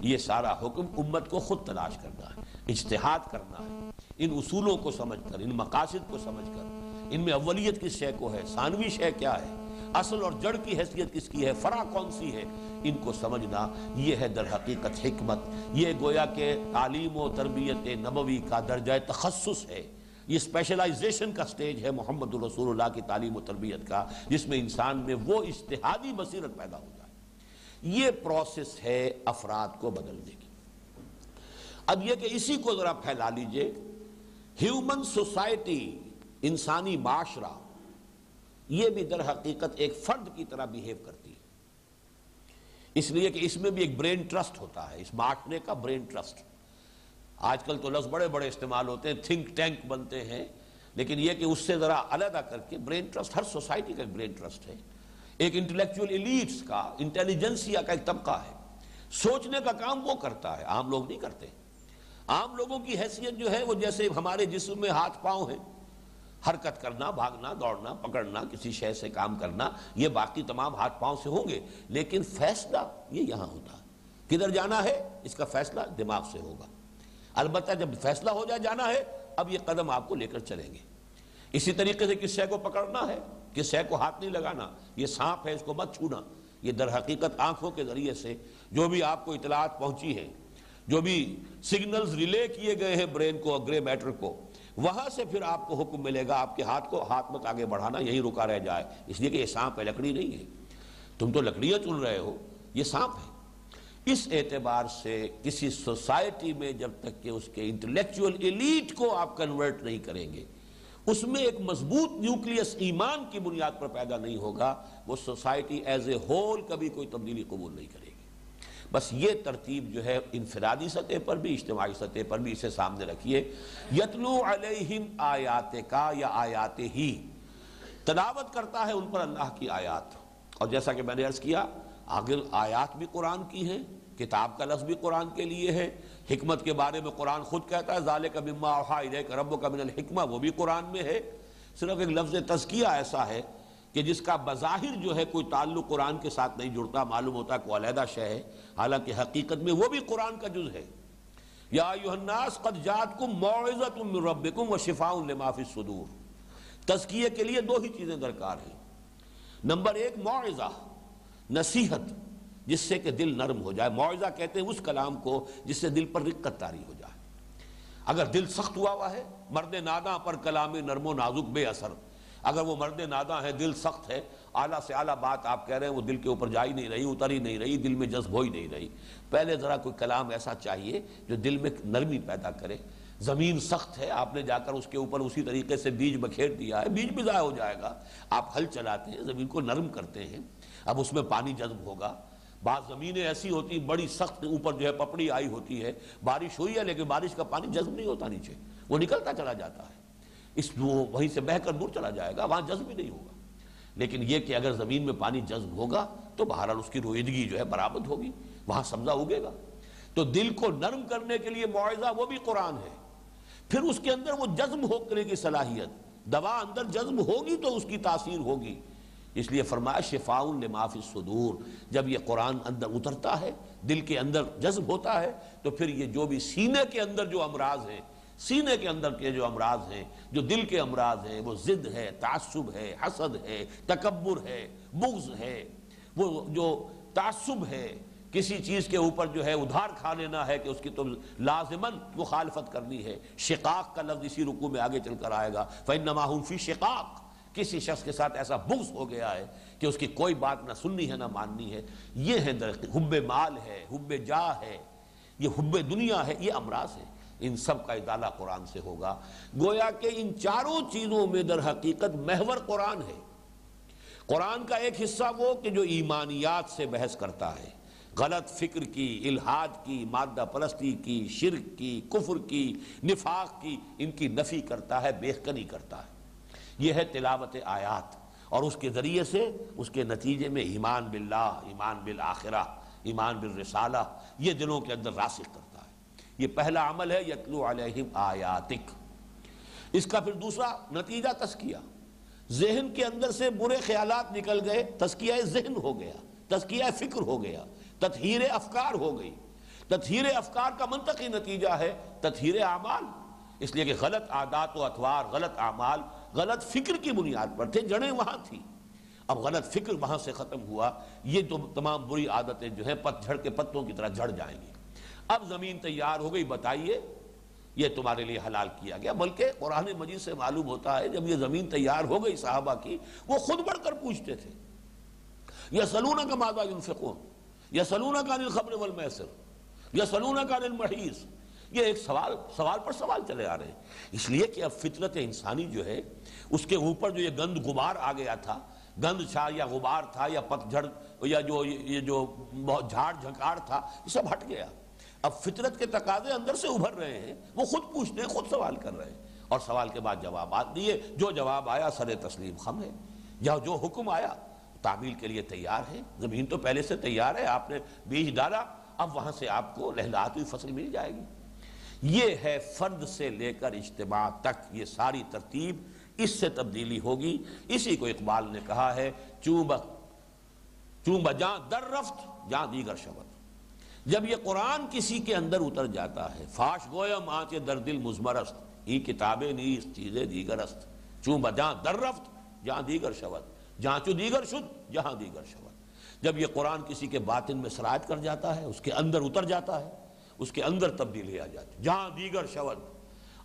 یہ سارا حکم امت کو خود تلاش کرنا ہے، اجتہاد کرنا ہے۔ ان اصولوں کو سمجھ کر، ان مقاصد کو سمجھ کر۔ ان میں اولیت کس شے کو ہے، ثانوی شے کیا ہے؟ اصل اور جڑ کی حیثیت کس کی ہے؟ فرا کون سی ہے؟ ان کو سمجھنا یہ ہے در حقیقت حکمت۔ یہ گویا کہ تعلیم و تربیت نبوی کا درجہ تخصص ہے۔ یہ اسپیشلائزیشن کا سٹیج ہے محمد الرسول اللہ کی تعلیم و تربیت کا، جس میں انسان میں وہ اشتہادی بصیرت پیدا ہو جائے یہ پروسیس ہے افراد کو بدلنے کی۔ اب یہ کہ اسی کو ذرا پھیلا لیجیے۔ ہیومن سوسائٹی انسانی معاشرہ یہ بھی در حقیقت ایک فرد کی طرح بیہیو کرتی ہے۔ اس لیے کہ اس میں بھی ایک برین ٹرسٹ ہوتا ہے، اس معاشرے کا برین ٹرسٹ آج کل تو لفظ بڑے بڑے استعمال ہوتے ہیں تھنک ٹینک بنتے ہیں، لیکن یہ کہ اس سے ذرا علیحدہ کر کے برین ٹرسٹ ہر سوسائٹی کا ایک برین ٹرسٹ ہے۔ ایک انٹلیکچوئل ایلیٹس کا انٹیلیجنسیا کا ایک طبقہ ہے۔ سوچنے کا کام وہ کرتا ہے، عام لوگ نہیں کرتے۔ عام لوگوں کی حیثیت جو ہے، وہ جیسے ہمارے جسم میں ہاتھ پاؤں ہیں۔ حرکت کرنا، بھاگنا، دوڑنا، پکڑنا، کسی شے سے کام کرنا، یہ باقی تمام ہاتھ پاؤں سے ہوں گے، لیکن فیصلہ یہ یہاں ہوتا ہے۔ کدھر جانا ہے؟ اس کا فیصلہ دماغ سے ہوگا۔ البتہ جب فیصلہ ہو جائے جانا ہے، اب یہ قدم آپ کو لے کر چلیں گے۔ اسی طریقے سے کس شے کو پکڑنا ہے؟ کس شے کو ہاتھ نہیں لگانا؟ یہ سانپ ہے، اس کو مت چھونا۔ یہ در حقیقت آنکھوں کے ذریعے سے جو بھی آپ کو اطلاعات پہنچی ہے جو بھی سگنلز ریلے کیے گئے ہیں برین کو اور گرے میٹر کو وہاں سے پھر آپ کو حکم ملے گا، آپ کے ہاتھ کو ہاتھ مت آگے بڑھانا یہی رکا رہ جائے۔ اس لیے کہ یہ سانپ ہے، لکڑی نہیں ہے۔ تم تو لکڑیاں چن رہے ہو، یہ سانپ ہے۔ اس اعتبار سے کسی سوسائٹی میں جب تک کہ اس کے انٹلیکچوئل ایلیٹ کو آپ کنورٹ نہیں کریں گے، اس میں ایک مضبوط نیوکلیس ایمان کی بنیاد پر پیدا نہیں ہوگا۔ وہ سوسائٹی ایز اے ہول کبھی کوئی تبدیلی قبول نہیں کرے بس یہ ترتیب جو ہے انفرادی سطح پر بھی، اجتماعی سطح پر بھی اسے سامنے رکھیے۔ یتلو علیہم آیات کا یا آیات ہی۔ تلاوت کرتا ہے ان پر اللہ کی آیات۔ اور جیسا کہ میں نے عرض کیا آگر آیات بھی قرآن کی ہیں، کتاب کا لفظ بھی قرآن کے لیے ہے۔ حکمت کے بارے میں قرآن خود کہتا ہے ظال کا بما رب کا من الحکمہ، وہ بھی قرآن میں ہے۔ صرف ایک لفظ تزکیہ ایسا ہے کہ جس کا بظاہر جو ہے کوئی تعلق قرآن کے ساتھ نہیں جڑتا، معلوم ہوتا ہے کوئی علیحدہ شے ہے، حالانکہ حقیقت میں وہ بھی قرآن کا جز ہے۔ یا الناس قد جاتکم موعظت من ربکم و شفاء لما فی الصدور۔ تزکیے کے لیے دو ہی چیزیں درکار ہیں۔ نمبر ایک معاوضہ نصیحت، جس سے کہ دل نرم ہو جائے۔ معاوضہ کہتے ہیں اس کلام کو جس سے دل پر رقت تاری ہو جائے۔ اگر دل سخت ہوا ہوا ہے مرد ناداں پر کلام نرم و نازک بے اثر۔ اگر وہ مرد ناداں ہے دل سخت ہے، اعلیٰ سے اعلیٰ بات آپ کہہ رہے ہیں، وہ دل کے اوپر جا ہی نہیں رہی، اتر ہی نہیں رہی، دل میں جذب ہو ہی نہیں رہی۔ پہلے ذرا کوئی کلام ایسا چاہیے جو دل میں نرمی پیدا کرے۔ زمین سخت ہے، آپ نے جا کر اس کے اوپر اسی طریقے سے بیج بکھیر دیا ہے، بیج بھی ضائع ہو جائے گا۔ آپ ہل چلاتے ہیں، زمین کو نرم کرتے ہیں۔ اب اس میں پانی جذب ہوگا۔ بعض زمینیں ایسی ہوتی بڑی سخت اوپر جو ہے پپڑی آئی ہوتی ہے۔ بارش ہوئی ہے، لیکن بارش کا پانی جذب نہیں ہوتا نیچے، وہ نکلتا چلا جاتا ہے۔ اس وہ وہیں سے بہ کر دور چلا جائے گا، وہاں جذب بھی نہیں ہوگا۔ لیکن یہ کہ اگر زمین میں پانی جذب ہوگا تو بہرحال اس کی رویدگی جو ہے برآمد ہوگی، وہاں سبزہ اگے گا۔ تو دل کو نرم کرنے کے لیے معاوضہ وہ بھی قرآن ہے۔ پھر اس کے اندر وہ جذب ہو کرنے کی صلاحیت، دوا اندر جذب ہوگی تو اس کی تاثیر ہوگی۔ اس لیے فرمایا، شفاء لما فی الصدور۔ جب یہ قرآن اندر اترتا ہے، دل کے اندر جذب ہوتا ہے، تو پھر یہ جو بھی سینے کے اندر جو امراض ہیں سینے کے اندر کے جو امراض ہیں، جو دل کے امراض ہیں، وہ ضد ہے، تعصب ہے، حسد ہے، تکبر ہے، بغض ہے۔ وہ جو تعصب ہے، کسی چیز کے اوپر جو ہے، ادھار کھا لینا ہے کہ اس کی تو لازمن مخالفت کرنی ہے۔ شقاق کا لفظ اسی رکو میں آگے چل کر آئے گا۔ فَإِنَّمَا فِي شقاق۔ کسی شخص کے ساتھ ایسا بغض ہو گیا ہے کہ اس کی کوئی بات نہ سننی ہے، نہ ماننی ہے۔ یہ ہے درخت حب مال ہے، حب جاہ ہے، یہ حب دنیا ہے، یہ امراض ہے ان سب کا ادالہ قرآن سے ہوگا۔ گویا کہ ان چاروں چیزوں میں در حقیقت محور قرآن ہے۔ قرآن کا ایک حصہ وہ کہ جو ایمانیات سے بحث کرتا ہے۔ غلط فکر کی، الہاد کی، مادہ پرستی کی، شرک کی، کفر کی، نفاق کی، ان کی نفی کرتا ہے بےخنی کرتا ہے۔ یہ ہے تلاوت آیات۔ اور اس کے ذریعے سے، اس کے نتیجے میں ایمان باللہ، ایمان بالآخرہ، ایمان بالرسالہ، یہ دلوں کے اندر راسخ یہ پہلا عمل ہے یتلو علیہم آیاتک۔ اس کا پھر دوسرا نتیجہ تسکیہ ذہن کے اندر سے برے خیالات نکل گئے تسکیہ ذہن ہو گیا تسکیہ فکر ہو گیا، تطہیر افکار ہو گئی۔ تطہیر افکار کا منطقی نتیجہ ہے تطہیر اعمال۔ اس لیے کہ غلط عادات و اتوار، غلط اعمال، غلط فکر کی بنیاد پر تھے، جڑیں وہاں تھی۔ اب غلط فکر وہاں سے ختم ہوا، یہ تو تمام بری عادتیں جو ہیں پت جھڑ کے پتوں کی طرح جھڑ جائیں گی۔ اب زمین تیار ہو گئی، بتائیے، یہ تمہارے لیے حلال کیا گیا؟ بلکہ قرآن مجید سے معلوم ہوتا ہے، جب یہ زمین تیار ہو گئی صحابہ کی، وہ خود بڑھ کر پوچھتے تھے یا سلونہ کا مادہ انفقون یا سلونہ کا خبر والمیسر یا سلونہ کا المحیث یہ ایک سوال سوال پر سوال چلے آ رہے ہیں۔ اس لیے کہ اب فطرت انسانی جو ہے، اس کے اوپر جو یہ گند غبار آ گیا تھا، گند چھا یا غبار تھا یا پتجھڑ یا جو یہ جو جھاڑ جھکاڑ تھا، یہ سب ہٹ گیا۔ اب فطرت کے تقاضے اندر سے ابھر رہے ہیں، وہ خود پوچھتے ہیں، خود سوال کر رہے ہیں۔ اور سوال کے بعد جوابات دیے، جو جواب آیا سر تسلیم خم ہے۔ یا جو حکم آیا، تعمیل کے لیے تیار ہے زمین تو پہلے سے تیار ہے، آپ نے بیج ڈالا، اب وہاں سے آپ کو لہلاتی فصل مل جائے گی۔ یہ ہے فرد سے لے کر اجتماع تک، یہ ساری ترتیب اس سے تبدیلی ہوگی۔ اسی کو اقبال نے کہا ہے چوب چوب جاں در رفت، جاں دیگر شبت۔ جب یہ قرآن کسی کے اندر اتر جاتا ہے، فاش گویم آنچے در دل مزمرست، ہی کتابیں نیز چیزیں دیگر است۔ چوب جہاں در رفت، جہاں دیگر شبت جہاں چو دیگر شد، جہاں دیگر شبت جب یہ قرآن کسی کے باطن میں سرایت کر جاتا ہے، اس کے اندر اتر جاتا ہے، اس کے اندر تبدیلی آ جاتی جہاں دیگر شود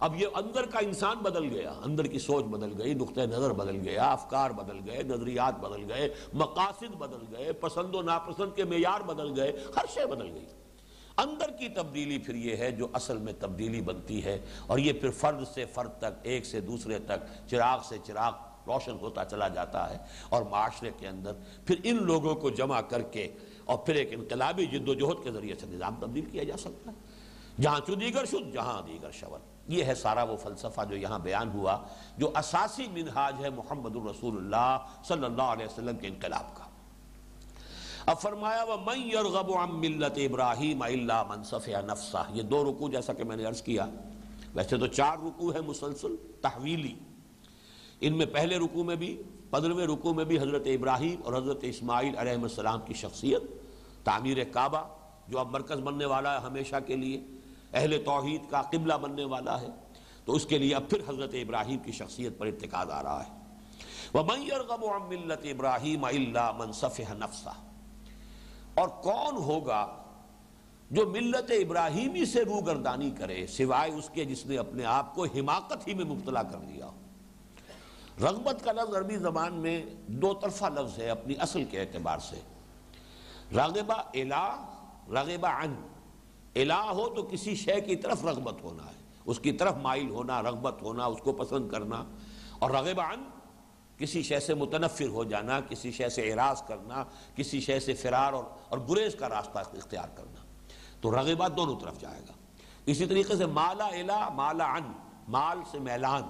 اب یہ اندر کا انسان بدل گیا، اندر کی سوچ بدل گئی نقطۂ نظر بدل گیا، افکار بدل گئے، نظریات بدل گئے، مقاصد بدل گئے، پسند و ناپسند کے معیار بدل گئے، ہر شے بدل گئی۔ اندر کی تبدیلی پھر یہ ہے جو اصل میں تبدیلی بنتی ہے، اور یہ پھر فرد سے فرد تک، ایک سے دوسرے تک، چراغ سے چراغ روشن ہوتا چلا جاتا ہے۔ اور معاشرے کے اندر پھر ان لوگوں کو جمع کر کے، اور پھر ایک انقلابی جد و جہد کے ذریعے سے نظام تبدیل کیا جا سکتا ہے۔ جہاں چو دیگر شد جہاں دیگر شور یہ ہے سارا وہ فلسفہ جو یہاں بیان ہوا، جو اساسی منہاج ہے محمد الرسول اللہ صلی اللہ علیہ وسلم کے انقلاب کا۔ اب فرمایا، وَمَنْ يَرْغَبُ عَمْ مِلَّةِ إِبْرَاهِيمَ إِلَّا مَنْ صَفِعَ نَفْسَهِ۔ یہ دو رکوع جیسا کہ میں نے عرض کیا، ویسے تو چار رکوع ہے مسلسل، تحویلی۔ ان میں پہلے رکوع میں بھی، پندرہویں رکوع میں بھی حضرت ابراہیم اور حضرت اسماعیل علیہ السلام کی شخصیت، تعمیر کعبہ، جو اب مرکز بننے والا ہے ہمیشہ کے لیے۔ اہل توحید کا قبلہ بننے والا ہے، تو اس کے لیے اب پھر حضرت ابراہیم کی شخصیت پر اتقاد آ رہا ہے۔ وَمَنْ يَرْغَبُ عَمْ مِلَّةِ إِبْرَاهِيمَ إِلَّا مَنْ صَفِحَ نَفْسَهِ۔ اور کون ہوگا جو ملت ابراہیمی سے روگردانی کرے، سوائے اس کے جس نے اپنے آپ کو حماقت ہی میں مبتلا کر دیا ہو۔ رغبت کا لفظ عربی زبان میں دو طرفہ لفظ ہے اپنی اصل کے اعتبار سے۔ راغبہ الہ، رغبہ عن۔ الہ ہو تو کسی شے کی طرف رغبت ہونا ہے۔ اس کی طرف مائل ہونا، رغبت ہونا، اس کو پسند کرنا۔ اور رغبہ عن کسی شے سے متنفر ہو جانا، کسی شے سے اعراض کرنا، کسی شے سے فرار اور اور گریز کا راستہ اختیار کرنا۔ تو رغبہ دونوں طرف جائے گا۔ اسی طریقے سے مالا الا مالا ان مال سے میلان۔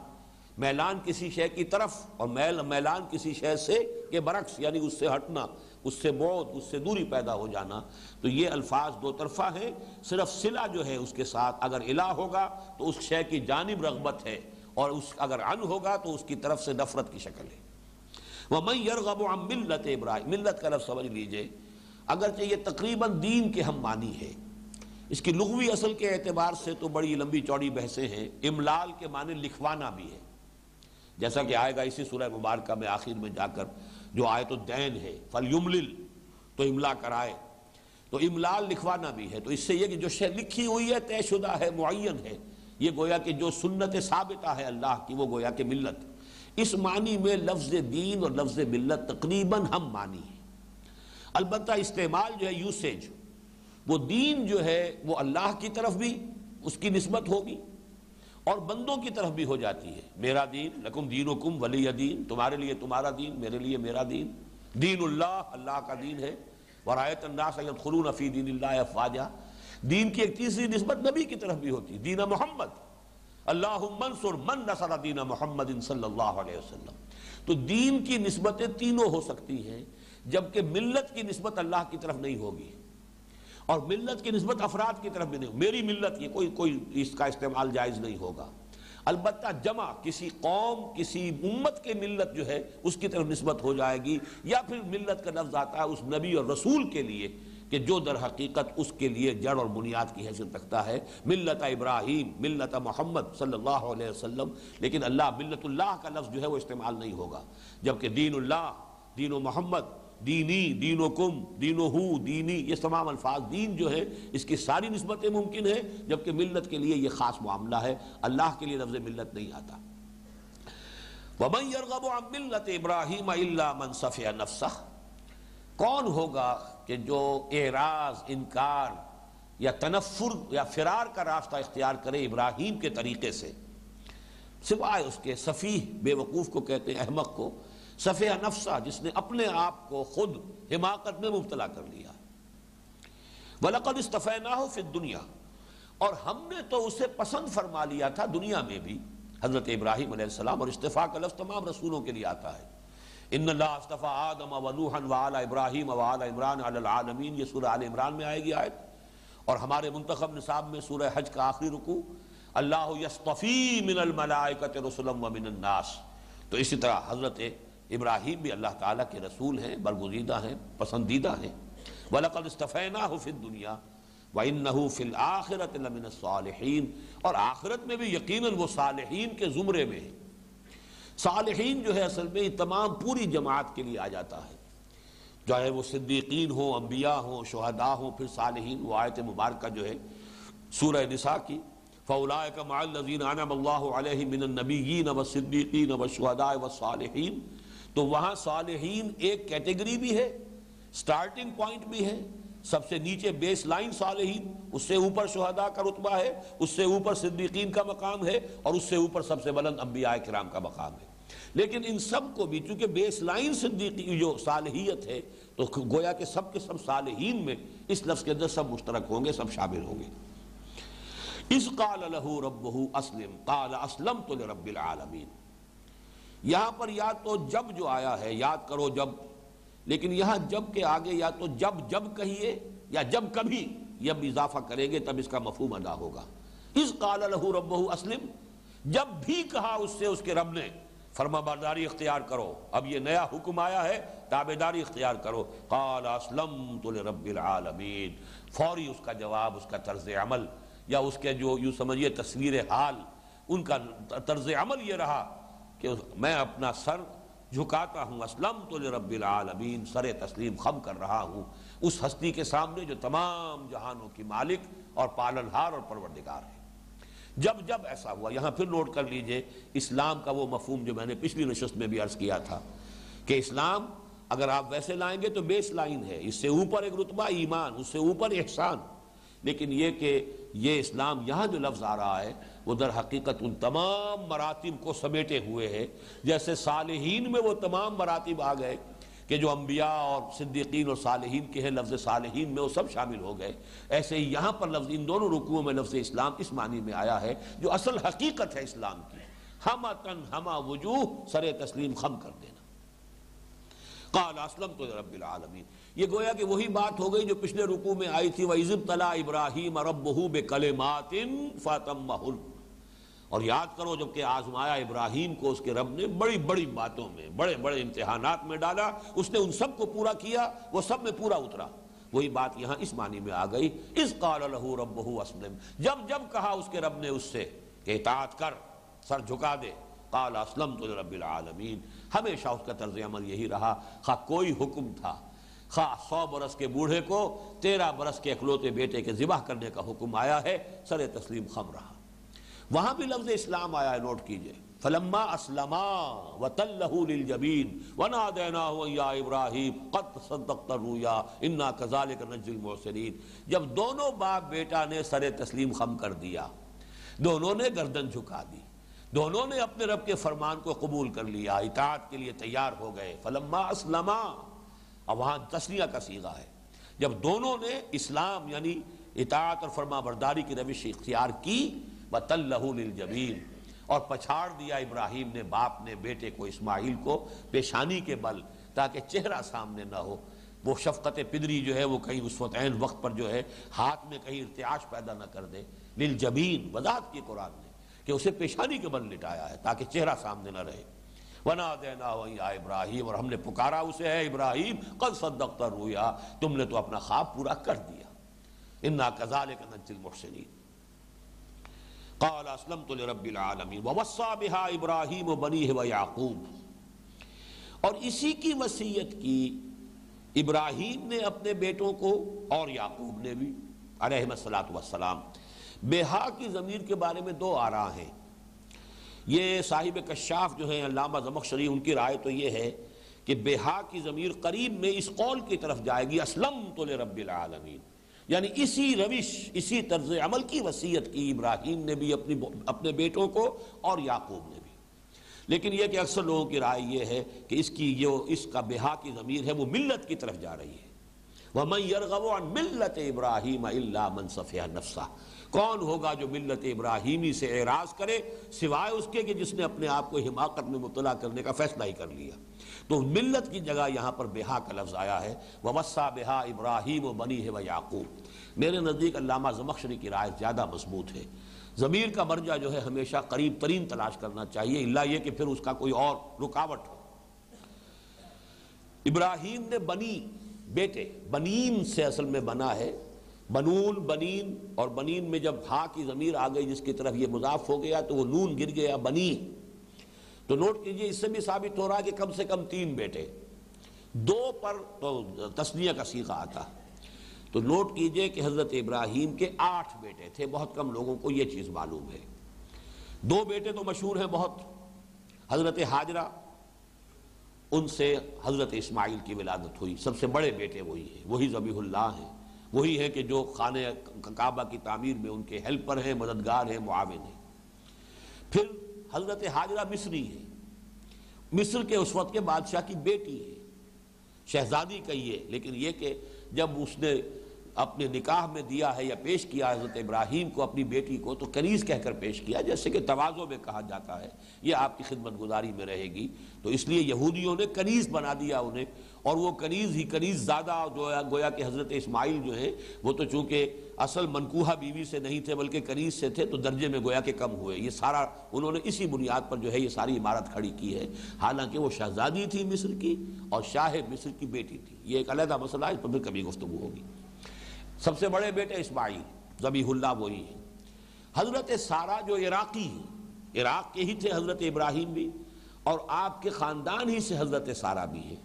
میلان کسی شے کی طرف اور میل، میلان کسی شے سے کے برعکس یعنی اس سے ہٹنا۔ اس سے بعد اس سے دوری پیدا ہو جانا۔ تو یہ الفاظ دو طرفہ ہیں۔ صرف صلہ جو ہے اس کے ساتھ اگر الہ ہوگا تو اس شے کی جانب رغبت ہے اور اس اگر ان ہوگا تو اس کی طرف سے نفرت کی شکل ہے۔ وَمَنْ يَرْغَبُ عَمْ مِلَّتِ ابراہیم ملت کا لفظ سمجھ لیجیے۔ اگرچہ یہ تقریباً دین کے ہم معنی ہے اس کی لغوی اصل کے اعتبار سے تو بڑی لمبی چوڑی بحثیں ہیں۔ املال کے معنی لکھوانا بھی ہے۔ جیسا کہ آئے گا اسی سورہ مبارکہ میں آخر میں جا کر۔ جو آیت الدین ہے، فَلْيُمْلِل، تو املا کرائے۔ تو املال لکھوانا بھی ہے۔ تو اس سے یہ کہ جو شے لکھی ہوئی ہے، طے شدہ ہے، معین ہے، یہ گویا کہ جو سنت ثابتہ ہے اللہ کی، وہ گویا کہ ملت۔ اس معنی میں لفظ دین اور لفظ ملت تقریباً ہم معنی ہیں۔ البتہ استعمال جو ہے، یوسیج، وہ دین جو ہے، وہ اللہ کی طرف بھی، اس کی نسبت ہوگی۔ اور بندوں کی طرف بھی ہو جاتی ہے۔ میرا دین، لکم دین کم ولی دین، تمہارے لیے تمہارا دین، میرے لیے میرا دین۔ دین اللہ اللہ کا دین ہے۔ ورایت الناس خلون فی دین اللہ افواجہ دین کی ایک تیسری نسبت نبی کی طرف بھی ہوتی، دین محمد۔ اللہ منصر من نصر دین محمد صلی اللہ علیہ وسلم۔ تو دین کی نسبتیں تینوں ہو سکتی ہیں، جبکہ ملت کی نسبت اللہ کی طرف نہیں ہوگی۔ اور ملت کی نسبت افراد کی طرف بھی نہیں میری ملت یہ کوئی کوئی اس کا استعمال جائز نہیں ہوگا۔ البتہ جمع کسی قوم، کسی امت کے ملت جو ہے، اس کی طرف نسبت ہو جائے گی۔ یا پھر ملت کا لفظ آتا ہے اس نبی اور رسول کے لیے کہ جو در حقیقت اس کے لیے جڑ اور بنیاد کی حیثیت رکھتا ہے۔ ملت ابراہیم، ملت محمد صلی اللہ علیہ وسلم۔ لیکن اللہ ملت اللہ کا لفظ جو ہے وہ استعمال نہیں ہوگا۔ جبکہ دین اللہ، دین و محمد دینی دین و کم دین و ہو دینی، یہ تمام الفاظ دین جو ہے اس کی ساری نسبتیں ممکن ہیں، جبکہ ملت کے لیے یہ خاص معاملہ ہے، اللہ کے لیے لفظ ملت نہیں آتا۔ وَمَنْ يَرْغَبُ عَمْ مِلَّتِ إِبْرَاهِيمَ إِلَّا مَنْ صَفِيَ نَفْسَهِ، کون ہوگا کہ جو اعراض، انکار یا تنفر یا فرار کا راستہ اختیار کرے ابراہیم کے طریقے سے، سوائے اس کے صفیح بے وقوف کو کہتے ہیں، احمق کو صفیہ نفسہ، جس نے اپنے آپ کو خود حماقت میں مبتلا کر لیا۔ وَلَقَدْ اسْتَفَيْنَاهُ فِي الدُّنْيَا۔ اور ہم نے تو اسے پسند فرما لیا تھا دنیا میں بھی۔ حضرت ابراہیم علیہ السلام اور استفاق کا لفظ تمام رسولوں کے لیے آتا ہے۔ ان اللہ استفا آدم و نوحن و ابراہیم و عمران علی العالمین یہ سورہ آل عمران میں آئے گی آیت۔ اور ہمارے منتخب نصاب میں سورہ حج کا آخری رکوع۔ اللہ یصطفی من الملائکت رسلم و من الناس۔ تو اسی طرح حضرت ابراہیم بھی اللہ تعالیٰ کے رسول ہیں، برگزیدہ ہیں، پسندیدہ ہیں۔ وَلَقَدْ اسْتَفَيْنَاهُ فِي الدُّنْيَا وَإِنَّهُ فِي الْآخِرَةِ لَمِنَ الصَّالِحِينَ۔ اور آخرت میں بھی یقیناً وہ صالحین کے زمرے میں ہیں۔ صالحین جو ہے اصل میں تمام پوری جماعت کے لیے آ جاتا ہے۔ چاہے وہ صدیقین ہوں، انبیاء ہوں، شہداء ہوں، پھر صالحین، وہ آیت مبارکہ جو ہے سورہ نساء کی۔ فَأُولَائِكَ مَعَ الَّذِينَ عَنَمَ اللَّهُ عَلَيْهِ مِنَ النَّبِيِّينَ وَالصِّدِّيقِينَ وَالشُّهَدَاءِ وَالصَّالِحِينَ۔ تو وہاں صالحین ایک کیٹیگری بھی ہے سٹارٹنگ پوائنٹ بھی ہے۔ سب سے نیچے بیس لائن صالحین، اس سے اوپر شہداء کا رتبہ ہے، اس سے اوپر صدیقین کا مقام ہے اور اس سے اوپر سب سے بلند انبیاء کرام کا مقام ہے۔ لیکن ان سب کو بھی چونکہ بیس لائن صدیقی جو صالحیت ہے، تو گویا کہ سب کے سب صالحین میں اس لفظ کے اندر سب مشترک ہوں گے، سب شامل ہوں گے۔ اس قال له ربه اسلم، قال اسلمت لرب العالمین۔ یہاں پر یا تو جب جو آیا ہے، یاد کرو جب۔ لیکن یہاں جب کے آگے یا تو جب جب کہیے یا جب کبھی یہ اضافہ کریں گے تب اس کا مفہوم ادا ہوگا۔ اس قال له ربه اسلم، جب بھی کہا اس سے اس کے رب نے، فرما برداری اختیار کرو۔ اب یہ نیا حکم آیا ہے تابداری اختیار کرو۔ قال اسلمت لرب العالمین۔ فوری اس کا جواب، اس کا طرز عمل یا اس کے جو یوں سمجھیے تصویر حال، ان کا طرز عمل یہ رہا۔ کہ میں اپنا سر جھکاتا ہوں اسلم تو رب العالمین، سر تسلیم خم کر رہا ہوں۔ اس ہستی کے سامنے جو تمام جہانوں کی مالک اور پالنہار اور پروردگار ہے جب جب ایسا ہوا، یہاں پھر نوٹ کر لیجیے، اسلام کا وہ مفہوم جو میں نے پچھلی نشست میں بھی عرض کیا تھا کہ اسلام اگر آپ ویسے لائیں گے تو بیس لائن ہے۔ اس سے اوپر ایک رتبہ ایمان، اس سے اوپر احسان۔ لیکن یہ کہ یہ اسلام یہاں جو لفظ آ رہا ہے، وہ در حقیقت ان تمام مراتب کو سمیٹے ہوئے ہے۔ جیسے صالحین میں وہ تمام مراتب آ گئے کہ جو انبیاء اور صدیقین اور صالحین کے ہیں، لفظ صالحین میں وہ سب شامل ہو گئے۔ ایسے ہی یہاں پر لفظ، ان دونوں رکوعوں میں لفظ اسلام اس معنی میں آیا ہے، جو اصل حقیقت ہے اسلام کی۔ ہما تن ہما وجوہ، سر تسلیم خم کر دینا۔ قال اسلم تو رب العالمین۔ یہ گویا کہ وہی بات ہو گئی جو پچھلے رکوع میں آئی تھی وَإِذِبْ تَلَا إِبْرَاهِيمَ رَبُّهُ بِكَلِمَاتٍ فَاتَمَّهُ اور یاد کرو جبکہ آزمایا ابراہیم کو اس کے رب نے بڑی بڑی باتوں میں، بڑے بڑے امتحانات میں ڈالا، اس نے ان سب کو پورا کیا، وہ سب میں پورا اترا۔ وہی بات یہاں اس معنی میں آ گئی۔ اس قال له ربه اسلم جب جب کہا اس کے رب نے اس سے کہ اطاعت کر، سر جھکا دے۔ قال اسلم تو رب العالمین ہمیشہ اس کا طرز عمل یہی رہا۔ خواہ کوئی حکم تھا خواہ سو برس کے بوڑھے کو، تیرہ برس کے اکلوتے بیٹے کے ذبح کرنے کا حکم آیا ہے، سر تسلیم خم رہا۔ وہاں بھی لفظ اسلام آیا ہے، نوٹ کیجیے۔ فلما اسلما وتلہ للجبین ونادیناہ یا ابراہیم قد صدقت الرؤیا انا کذالک نجزی المحسنین جب دونوں باپ بیٹا نے سر تسلیم خم کر دیا، دونوں نے گردن جھکا دی۔ دونوں نے اپنے رب کے فرمان کو قبول کر لیا، اطاعت کے لیے تیار ہو گئے۔ فلما اسلما اب وہاں تسلیہ کا سیغہ ہے۔ جب دونوں نے اسلام یعنی اطاعت اور فرما برداری کی روش اختیار کی، وَتَلَّهُ لِلْجَبِينَ۔ اور پچھاڑ دیا ابراہیم نے، باپ نے، بیٹے کو، اسماعیل کو پیشانی کے بل، تاکہ چہرہ سامنے نہ ہو۔ وہ شفقت پدری جو ہے، وہ کہیں اس وقت عین وقت پر جو ہے، ہاتھ میں کہیں ارتعاش پیدا نہ کر دے۔ للجبین وضاحت کی قرآن نے کہ اسے پیشانی کے بل لٹایا ہے، تاکہ چہرہ سامنے نہ رہے۔ ونا دینا یا ابراہیم، اور ہم نے پکارا اسے ہے ابراہیم، قد صدقت رویا تم نے تو اپنا خواب پورا کر دیا۔ انا کذالک نجزی المحسنین۔ قال، اسلمت لرب العالمین ووصا بها ابراہیم بنیہ و اور اسی کی وصیت کی ابراہیم نے اپنے بیٹوں کو، اور یعقوب نے بھی علیہ السلام بہا کی ضمیر کے بارے میں دو آراہ ہیں۔ یہ صاحب کشاف جو ہیں، علامہ زمخشری، ان کی رائے تو یہ ہے کہ بہا کی ضمیر قریب میں اس قول کی طرف جائے گی، اسلم تو رب العالمین۔ یعنی اسی روش، اسی طرز عمل کی وصیت کی ابراہیم نے بھی، اپنی اپنے بیٹوں کو اور یعقوب نے بھی۔ لیکن یہ کہ اکثر لوگوں کی رائے یہ ہے کہ اس کی جو، اس کا بہا کی ضمیر ہے، وہ ملت کی طرف جا رہی ہے۔ وَمَنْ يَرْغَبُ عَنْ مِلَّتِ إِبْرَاهِيمَ إِلَّا مَنْ صَفِحَ نَفْسَهَ۔ کون ہوگا جو ملت ابراہیمی سے اعراض کرے سوائے اس کے کہ جس نے اپنے آپ کو حماقت میں مطلع کرنے کا فیصلہ ہی کر لیا۔ تو ملت کی جگہ یہاں پر بہا کا لفظ آیا ہے۔ وَوَسَّا بِهَا ابراہیم و بنی ہے و یعقوب میرے نزدیک علامہ زمخشری کی رائے زیادہ مضبوط ہے۔ ضمیر کا مرجع جو ہے ہمیشہ قریب ترین تلاش کرنا چاہیے اللہ یہ کہ پھر اس کا کوئی اور رکاوٹ ہو۔ ابراہیم نے بنی بیٹے بنین سے اصل میں بنا ہے۔ بنون، بنین، اور بنین میں جب ہا کی ضمیر آ گئی جس کی طرف یہ مضاف ہو گیا تو وہ نون گر گیا، بنی۔ تو نوٹ کیجیے، اس سے بھی ثابت ہو رہا کہ کم سے کم تین بیٹے۔ دو پر تو تسنیہ کا سیخہ آتا۔ تو نوٹ کیجیے کہ حضرت ابراہیم کے آٹھ بیٹے تھے، بہت کم لوگوں کو یہ چیز معلوم ہے۔ دو بیٹے تو مشہور ہیں بہت، حضرت حاجرہ، ان سے حضرت اسماعیل کی ولادت ہوئی۔ سب سے بڑے بیٹے وہی ہیں، وہی ذبیح اللہ ہیں۔ وہی ہے کہ جو خانہ کعبہ کی تعمیر میں ان کے ہیلپر ہیں، مددگار ہیں، معاون ہیں۔ پھر حضرت حاجرہ مصری ہے مصر کے اس وقت کے بادشاہ کی بیٹی ہے شہزادی کہیے لیکن یہ کہ جب اس نے اپنے نکاح میں دیا ہے یا پیش کیا حضرت ابراہیم کو اپنی بیٹی کو، تو کنیز کہہ کر پیش کیا، جیسے کہ توازوں میں کہا جاتا ہے، یہ آپ کی خدمت گزاری میں رہے گی۔ تو اس لیے یہودیوں نے کنیز بنا دیا انہیں اور وہ کنیز ہی کنیز زیادہ جو گویا کہ حضرت اسماعیل جو ہیں وہ تو چونکہ اصل منکوہا بیوی سے نہیں تھے بلکہ کنیز سے تھے، تو درجے میں گویا کہ کم ہوئے۔ یہ سارا انہوں نے اسی بنیاد پر جو ہے یہ ساری عمارت کھڑی کی ہے۔ حالانکہ وہ شہزادی تھی مصر کی اور شاہ مصر کی بیٹی تھی۔ یہ ایک علیحدہ مسئلہ ہے، اس پر پھر کبھی گفتگو ہوگی۔ سب سے بڑے بیٹے اسماعیل، ذبیح اللہ وہی ہیں۔ حضرت سارا جو عراقی ہیں، عراق کے ہی تھے حضرت ابراہیم بھی، اور آپ کے خاندان ہی سے حضرت سارا بھی ہے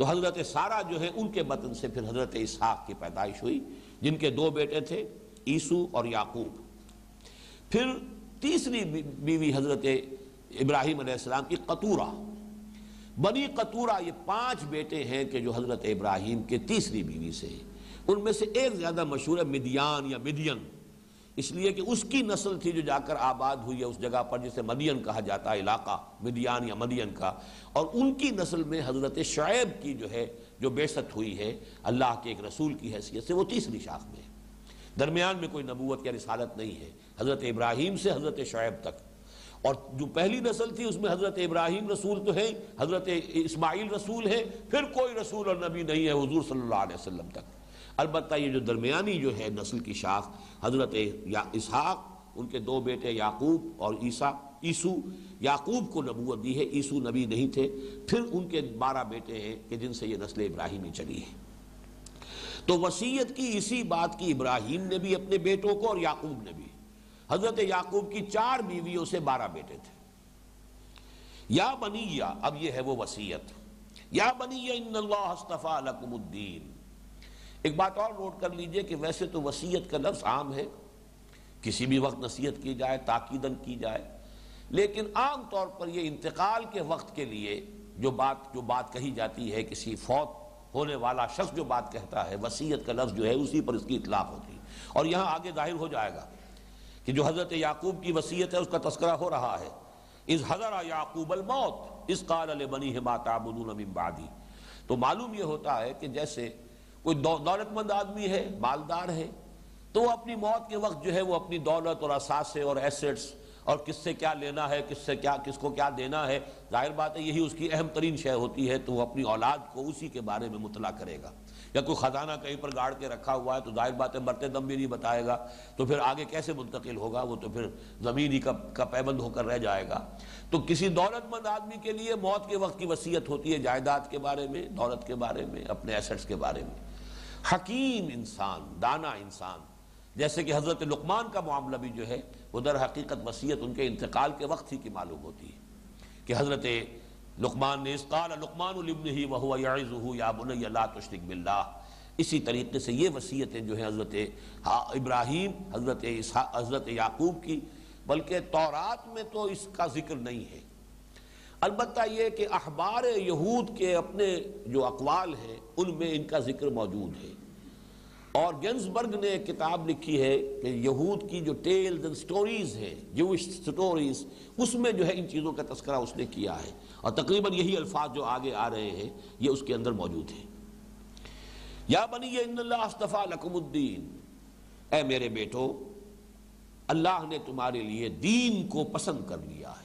تو حضرت سارا جو ہے ان کے بطن سے پھر حضرت اسحاق کی پیدائش ہوئی، جن کے دو بیٹے تھے، عیسو اور یعقوب۔ پھر تیسری بیوی حضرت ابراہیم علیہ السلام کی قطورہ۔ بنی قطورہ یہ پانچ بیٹے ہیں کہ جو حضرت ابراہیم کے تیسری بیوی سے ہیں۔ ان میں سے ایک زیادہ مشہور ہے، مدیان یا مدین۔ اس لیے کہ اس کی نسل تھی جو جا کر آباد ہوئی ہے اس جگہ پر جسے مدین کہا جاتا ہے، علاقہ مدیان یا مدین کا۔ اور ان کی نسل میں حضرت شعیب کی جو ہے، جو بیست ہوئی ہے، اللہ کے ایک رسول کی حیثیت سے وہ تیسری شاخ میں ہے۔ درمیان میں کوئی نبوت یا رسالت نہیں ہے، حضرت ابراہیم سے حضرت شعیب تک۔ اور جو پہلی نسل تھی، اس میں حضرت ابراہیم رسول تو ہے حضرت اسماعیل رسول ہے پھر کوئی رسول اور نبی نہیں ہے حضور صلی اللہ علیہ وسلم تک۔ البتہ یہ جو درمیانی جو ہے نسل کی شاخ، حضرت اسحاق، ان کے دو بیٹے یعقوب اور عیسیٰ، عیسو، یعقوب کو نبوت دی ہے، عیسو نبی نہیں تھے۔ پھر ان کے بارہ بیٹے ہیں کہ جن سے یہ نسل ابراہیمی چلی ہے۔ تو وسیعت کی اسی بات کی ابراہیم نے بھی اپنے بیٹوں کو اور یعقوب نے بھی۔ حضرت یعقوب کی چار بیویوں سے بارہ بیٹے تھے۔ یا بنی اب یہ ہے وہ وسیعت یا بنی ان اللہ لکم الدین۔ ایک بات اور نوٹ کر لیجیے کہ ویسے تو وسیعت کا لفظ عام ہے۔ کسی بھی وقت نصیحت کی جائے تاکیدن کی جائے۔ لیکن عام طور پر یہ انتقال کے وقت کے لیے جو بات جو بات کہی جاتی ہے، کسی فوت ہونے والا شخص جو بات کہتا ہے وسیعت کا لفظ جو ہے، اسی پر اس کی اطلاق ہوتی ہے۔ اور یہاں آگے ظاہر ہو جائے گا کہ جو حضرت یعقوب کی وسیعت ہے، اس کا تذکرہ ہو رہا ہے۔ اس حضر یعقوب الموت اس قال بنی من بعدی۔ تو معلوم یہ ہوتا ہے کہ جیسے کوئی دولت مند آدمی ہے، مالدار ہے، تو وہ اپنی موت کے وقت جو ہے وہ اپنی دولت اور اثاثے اور ایسٹس اور کس سے کیا لینا ہے، کس سے کیا کس کو کیا دینا ہے، ظاہر بات ہے یہی اس کی اہم ترین شے ہوتی ہے، تو وہ اپنی اولاد کو اسی کے بارے میں مطلع کرے گا۔ یا کوئی خزانہ کہیں پر گاڑ کے رکھا ہوا ہے، تو ظاہر بات ہے مرتے دم بھی نہیں بتائے گا، تو پھر آگے کیسے منتقل ہوگا، وہ تو پھر زمین ہی کا پیبند ہو کر رہ جائے گا۔ تو کسی دولت مند آدمی کے لیے موت کے وقت کی وصیت ہوتی ہے جائیداد کے بارے میں، دولت کے بارے میں، اپنے ایسٹس کے بارے میں۔ حکیم انسان، دانا انسان۔ جیسے کہ حضرت لقمان کا معاملہ بھی جو ہے، وہ در حقیقت وسیعت ان کے انتقال کے وقت ہی کی معلوم ہوتی ہے کہ حضرت لقمان نے اسقال لقمان البن وهو يعظه یا بني لا تشرك بالله اسی طریقے سے یہ وصیتیں جو ہیں حضرت ابراہیم، حضرت حضرت یعقوب کی، بلکہ تورات میں تو اس کا ذکر نہیں ہے۔ البتہ یہ کہ اخبار یہود کے اپنے جو اقوال ہیں، ان میں ان کا ذکر موجود ہے۔ اور گینزبرگ نے ایک کتاب لکھی ہے کہ یہود کی جو ٹیلز اینڈ سٹوریز ہیں، جوش سٹوریز، اس میں جو ہے ان چیزوں کا تذکرہ اس نے کیا ہے۔ اور تقریباً یہی الفاظ جو آگے آ رہے ہیں، یہ اس کے اندر موجود ہیں۔ یا بنی ان اللہ استفا لکم الدین۔ اے میرے بیٹو، اللہ نے تمہارے لیے دین کو پسند کر لیا ہے۔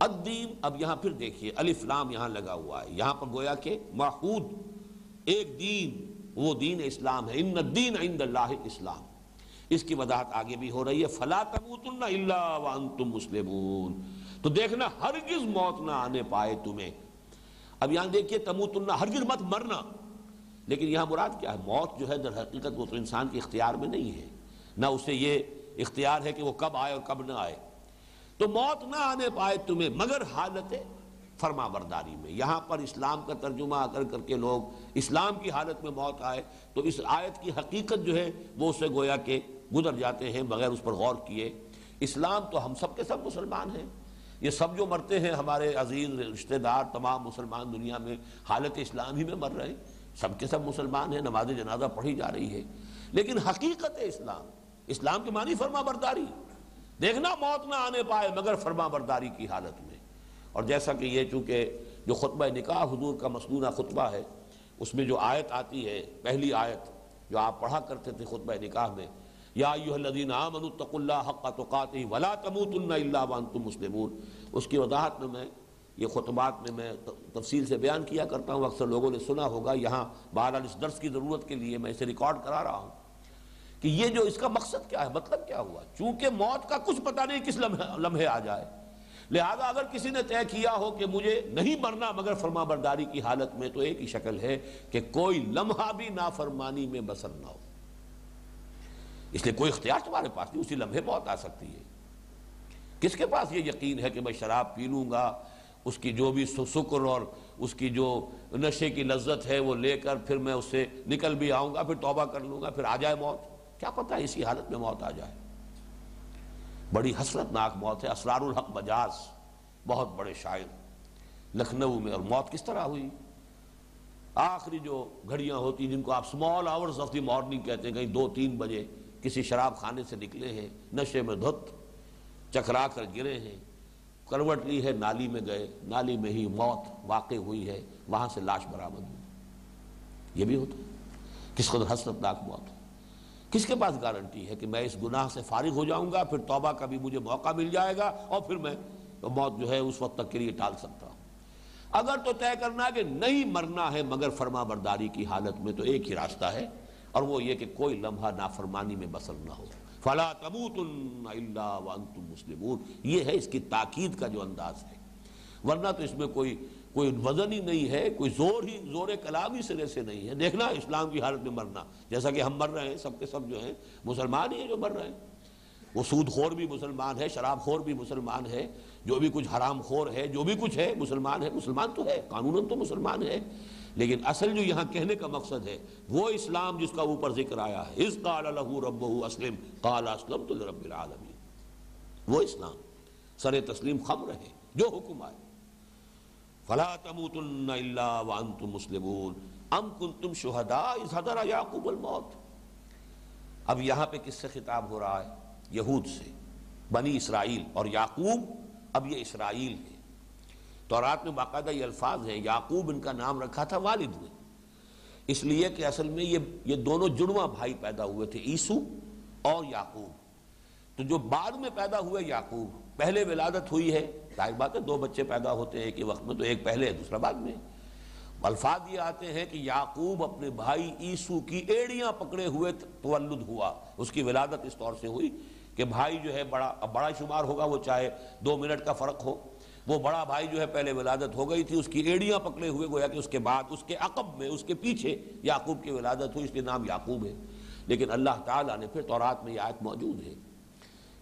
الدین، اب یہاں پھر دیکھیے، الف لام یہاں لگا ہوا ہے۔ یہاں پر گویا کہ محود ایک دین، وہ دین اسلام ہے۔ ان الدین عند اللہ اسلام اس کی وضاحت آگے بھی ہو رہی ہے۔ فلا تموتن الا وانتم مسلمون۔ تو دیکھنا، ہرگز موت نہ آنے پائے تمہیں۔ اب یہاں دیکھیے، تموتن، ہرگز مت مرنا۔ لیکن یہاں مراد کیا ہے؟ موت جو ہے، در حقیقت وہ تو انسان کے اختیار میں نہیں ہے۔ نہ اسے یہ اختیار ہے کہ وہ کب آئے اور کب نہ آئے۔ تو موت نہ آنے پائے تمہیں، مگر حالت فرما برداری میں۔ یہاں پر اسلام کا ترجمہ کر کر کے لوگ اسلام کی حالت میں موت آئے، تو اس آیت کی حقیقت جو ہے، وہ اسے گویا کہ گزر جاتے ہیں، بغیر اس پر غور کیے۔ اسلام تو ہم سب کے سب مسلمان ہیں۔ یہ سب جو مرتے ہیں، ہمارے عزیز، رشتہ دار، تمام مسلمان دنیا میں حالت اسلام ہی میں مر رہے ہیں۔ سب کے سب مسلمان ہیں، نماز جنازہ پڑھی جا رہی ہے۔ لیکن حقیقت اسلام اسلام کی معنی فرما برداری دیکھنا موت نہ آنے پائے مگر فرما برداری کی حالت میں۔ اور جیسا کہ یہ چونکہ جو خطبہ نکاح حضور کا مسنونہ خطبہ ہے، اس میں جو آیت آتی ہے، پہلی آیت جو آپ پڑھا کرتے تھے خطبہ نکاح میں، یا ایوہ الذین آمنوا اتقوا اللہ حق تقاتہ ولا تموتن الا وانتم مسلمون۔ اس کی وضاحت میں میں، یہ خطبات میں میں تفصیل سے بیان کیا کرتا ہوں۔ اکثر لوگوں نے سنا ہوگا، یہاں بہرحال اس درس کی ضرورت کے لیے میں اسے ریکارڈ کرا رہا ہوں۔ کہ یہ جو اس کا مقصد کیا ہے؟ مطلب کیا ہوا؟ چونکہ موت کا کچھ پتہ نہیں کس لمحے لمحے آ جائے۔ لہذا اگر کسی نے طے کیا ہو کہ مجھے نہیں مرنا مگر فرما برداری کی حالت میں تو ایک ہی شکل ہے کہ کوئی لمحہ بھی نافرمانی میں بسر نہ ہو۔ اس لیے کوئی اختیار تمہارے پاس نہیں، اسی لمحے بہت آ سکتی ہے۔ کس کے پاس یہ یقین ہے کہ میں شراب پی لوں گا؟ اس کی جو بھی سکر اور اس کی جو نشے کی لذت ہے وہ لے کر پھر میں اس سے نکل بھی آؤں گا، پھر توبہ کر لوں گا، پھر آ جائے موت۔ کیا پتہ اسی حالت میں موت آ جائے؟ بڑی حسرت ناک موت ہے، اسرار الحق بجاز بہت بڑے شاعر، لکھنؤ میں، اور موت کس طرح ہوئی؟ آخری جو گھڑیاں ہوتی جن کو آپ small hours of the morning کہتے ہیں، کہیں دو تین بجے کسی شراب خانے سے نکلے ہیں، نشے میں دھت چکرا کر گرے ہیں کروٹ لی ہے، نالی میں گئے، نالی میں ہی موت واقع ہوئی ہے، وہاں سے لاش برآمد ہوئی۔ یہ بھی ہوتا ہے۔ کس قدر حسرتناک موت کس کے پاس گارنٹی ہے کہ میں اس گناہ سے فارغ ہو جاؤں گا؟ پھر توبہ کا بھی مجھے موقع مل جائے گا اور پھر میں موت جو ہے اس وقت تک کے لیے ٹال سکتا ہوں۔ اگر تو طے کرنا کہ نہیں مرنا ہے مگر فرما برداری کی حالت میں تو ایک ہی راستہ ہے اور وہ یہ کہ کوئی لمحہ نافرمانی میں بسر نہ ہو۔ فلا وانتم مسلمون۔ یہ ہے اس کی تاکید کا جو انداز ہے۔ ورنہ تو اس میں کوئی کوئی وزن ہی نہیں ہے، کوئی زور ہی، زور کلام ہی سرے سے نہیں ہے۔ دیکھنا اسلام کی حالت میں مرنا۔ جیسا کہ ہم مر رہے ہیں، سب کے سب جو ہیں مسلمان ہی ہیں جو مر رہے ہیں۔ وہ سود خور بھی مسلمان ہے، شراب خور بھی مسلمان ہے۔ جو بھی کچھ حرام خور ہے، جو بھی کچھ ہے، مسلمان ہے۔ مسلمان تو ہے قانون تو مسلمان ہے۔ لیکن اصل جو یہاں کہنے کا مقصد ہے، وہ اسلام جس کا اوپر ذکر آیا ہے۔ اس قال له ربه اسلم، قال اسلمت لرب العالمین۔ وہ اسلام، سر تسلیم خم رہے، جو حکم آئے۔ فلا تموتن الا وانتم مسلمون۔ ام کنتم شہداء اذ حضر یعقوب الموت۔ اب یہاں پہ کس سے خطاب ہو رہا ہے؟ یہود سے۔ بنی اسرائیل اور یعقوب اب یہ اسرائیل ہے تو رات میں باقاعدہ یہ الفاظ ہیں۔ یعقوب ان کا نام رکھا تھا والد نے۔ اس لیے کہ اصل میں یہ یہ دونوں جڑواں بھائی پیدا ہوئے تھے، عیسو اور یعقوب۔ تو جو بعد میں پیدا ہوئے یعقوب پہلے ولادت ہوئی ہے، ظاہر بات ہے، دو بچے پیدا ہوتے ہیں ایک ہی وقت میں تو ایک پہلے ہے دوسرا بعد میں۔ الفاظ یہ آتے ہیں کہ یعقوب اپنے بھائی عیسو کی ایڑیاں پکڑے ہوئے تولد ہوا۔ اس کی ولادت اس طور سے ہوئی کہ بھائی جو ہے بڑا بڑا شمار ہوگا، وہ چاہے دو منٹ کا فرق ہو۔ وہ بڑا بھائی جو ہے پہلے ولادت ہو گئی تھی، اس کی ایڑیاں پکڑے ہوئے، گویا کہ اس کے بعد، اس کے عقب میں، اس کے پیچھے یعقوب کی ولادت ہوئی، اس کے نام یعقوب ہے۔ لیکن اللہ تعالیٰ نے پھر تورات میں یہ آیت موجود ہے۔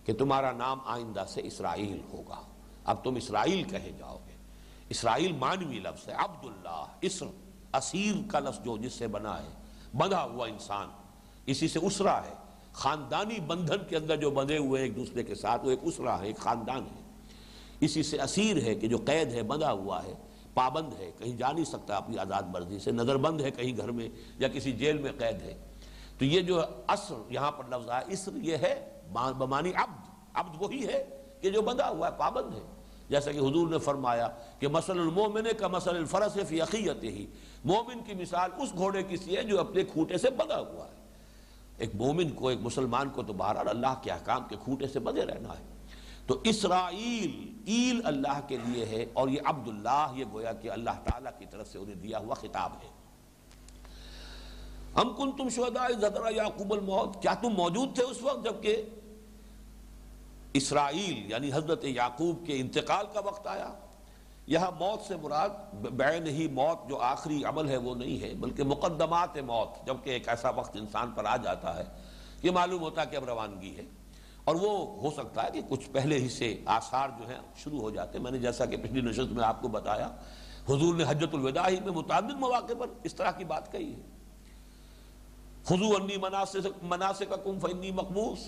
کہ تمہارا نام آئندہ سے اسرائیل ہوگا۔ اب تم اسرائیل کہے جاؤ گے۔ اسرائیل مانوی لفظ ہے، عبداللہ، اسر، اسیر کا لفظ جو جس سے بنا ہے، بندھا ہوا انسان۔ اسی سے اسرا ہے۔ خاندانی بندھن کے اندر جو بندھے ہوئے ایک دوسرے کے ساتھ، وہ ایک اسرا ہے، ایک خاندان ہے۔ اسی سے اسیر ہے کہ جو قید ہے، بندھا ہوا ہے، پابند ہے، کہیں جا نہیں سکتا اپنی آزاد مرضی سے۔ نظر بند ہے کہیں گھر میں یا کسی جیل میں قید ہے۔ تو یہ جو اصر یہاں پر لفظ ہے اسر یہ ہے، بمانی عبد۔ عبد وہی ہے کہ جو بندھا ہوا ہے، پابند ہے۔ جیسا کہ حضور نے فرمایا کہ مسل المومن کا مسل الفرس فی عقیت ہی مومن کی مثال اس گھوڑے کی سی ہے جو اپنے کھوٹے سے بندھا ہوا ہے۔ ایک مومن کو، ایک مسلمان کو تو بہرحال اللہ کے احکام کے کھوٹے سے بندے رہنا ہے۔ تو اسرائیل، ایل اللہ کے لیے ہے اور یہ عبداللہ، یہ گویا کہ اللہ تعالیٰ کی طرف سے انہیں دیا ہوا خطاب ہے۔ ہم کن تم شہدا زدرا یعقوب الموت۔ کیا تم موجود تھے اس وقت جبکہ اسرائیل یعنی حضرت یعقوب کے انتقال کا وقت آیا۔ یہاں موت سے مراد، بین ہی موت جو آخری عمل ہے وہ نہیں ہے، بلکہ مقدمات موت، جبکہ ایک ایسا وقت انسان پر آ جاتا ہے یہ معلوم ہوتا ہے کہ اب روانگی ہے۔ اور وہ ہو سکتا ہے کہ کچھ پہلے ہی سے آثار جو ہیں شروع ہو جاتے ہیں۔ میں نے جیسا کہ پچھلی نشست میں آپ کو بتایا، حضور نے حجت الوداع ہی میں متعدد مواقع پر اس طرح کی بات کہی ہے۔ خضو انی مناسب کا کم فنی مقبوس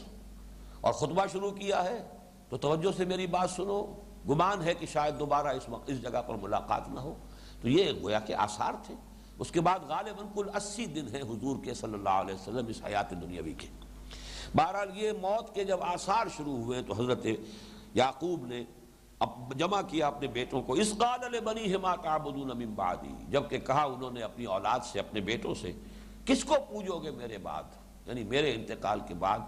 اور خطبہ شروع کیا ہے تو توجہ سے میری بات سنو۔ گمان ہے کہ شاید دوبارہ اس اس جگہ پر ملاقات نہ ہو۔ تو یہ گویا کہ آثار تھے۔ اس کے بعد غالباً کل اسی دن ہیں حضور کے صلی اللہ علیہ وسلم اس حیات دنیاوی کے۔ بہرحال یہ موت کے جب آثار شروع ہوئے تو حضرت یعقوب نے اب جمع کیا اپنے بیٹوں کو۔ اس قال بنی ہما تعبدون من بعدی۔ جبکہ کہا انہوں نے اپنی اولاد سے، اپنے بیٹوں سے، کس کو پوجو گے میرے بعد؟ یعنی میرے انتقال کے بعد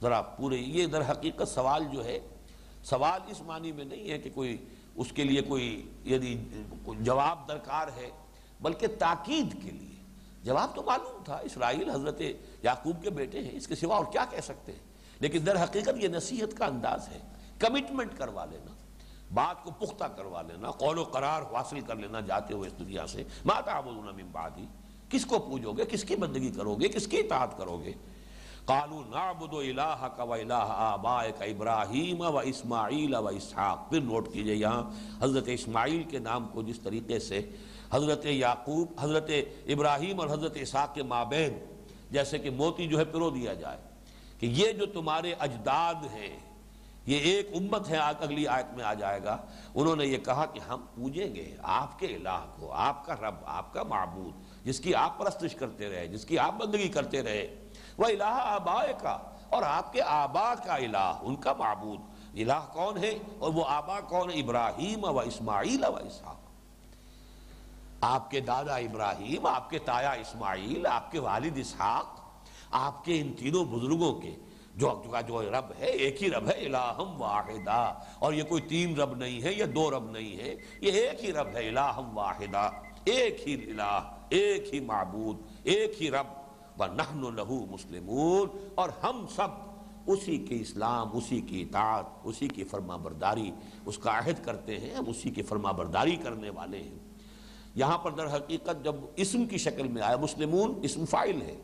ذرا پورے یہ در حقیقت سوال جو ہے، سوال اس معنی میں نہیں ہے کہ کوئی اس کے لیے کوئی یعنی جواب درکار ہے، بلکہ تاکید کے لیے۔ جواب تو معلوم تھا، اسرائیل حضرت یعقوب کے بیٹے ہیں، اس کے سوا اور کیا کہہ سکتے ہیں؟ لیکن در حقیقت یہ نصیحت کا انداز ہے کمٹمنٹ کروا لینا، بات کو پختہ کروا لینا، قول و قرار حاصل کر لینا جاتے ہوئے اس دنیا سے۔ ماتا من بعدی کس کو پوجو گے؟ کس کی بندگی کرو گے؟ کس کی اطاعت کرو گے؟ قالو نعبد الہ و الہ آبائک ابراہیم و اسماعیل و اسحاق پھر نوٹ کیجیے یہاں حضرت اسماعیل کے نام کو جس طریقے سے حضرت یعقوب، حضرت ابراہیم اور حضرت اسحاق کے مابین، جیسے کہ موتی جو ہے پرو دیا جائے کہ یہ جو تمہارے اجداد ہیں، یہ ایک امت ہے اگلی آیت میں آ جائے گا۔ انہوں نے یہ کہا کہ ہم پوجیں گے آپ کے الہ کو، آپ کا رب، آپ کا معبود، جس کی آپ پرستش کرتے رہے، جس کی آپ بندگی کرتے رہے۔ وہ الہ آبائے کا اور آپ کے آبا کا الہ، ان کا معبود۔ الہ کون ہے اور وہ آبا کون؟ ہے ابراہیم و اسماعیل و اسحاق۔ آپ کے دادا ابراہیم، آپ کے تایا اسماعیل، آپ کے والد اسحاق، آپ کے ان تینوں بزرگوں کے جو جو رب ہے، ایک ہی رب ہے، الہم واحدہ۔ اور یہ کوئی تین رب نہیں ہے، یہ دو رب نہیں ہے، یہ ایک ہی رب ہے، الہم واحدہ۔ ایک ہی الہ، ایک ہی معبود، ایک ہی رب۔ وَنَحْنُ لَهُ مُسْلِمُونَ، اور ہم سب اسی کے اسلام، اسی کی اطاعت، اسی کی فرما برداری اس کا عہد کرتے ہیں، ہم اسی کی فرما برداری کرنے والے ہیں۔ یہاں پر در حقیقت جب اسم کی شکل میں آیا، مسلمون، اسم فائل ہے،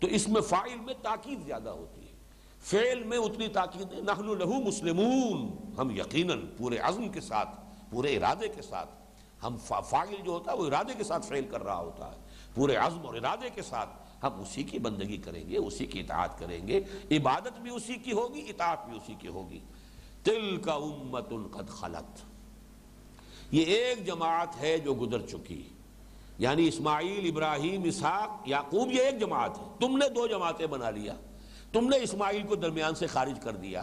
تو اسم فائل میں تاکید زیادہ ہوتی ہے۔ فعل میں اتنی تاکید ہے نحن لہو مسلمون۔ ہم یقیناً پورے عزم کے ساتھ، پورے ارادے کے ساتھ، ہم فائل جو ہوتا ہے، وہ ارادے کے ساتھ فعل کر رہا ہوتا ہے۔ پورے عزم اور ارادے کے ساتھ ہم اسی کی بندگی کریں گے، اسی کی اطاعت کریں گے۔ عبادت بھی اسی کی ہوگی، اطاعت بھی اسی کی ہوگی۔ تل کا امت قد خلط یہ ایک جماعت ہے جو گزر چکی۔ یعنی اسماعیل، ابراہیم، اسحاق، یعقوب، یہ ایک جماعت ہے۔ تم نے دو جماعتیں بنا لیا۔ تم نے اسماعیل کو درمیان سے خارج کر دیا۔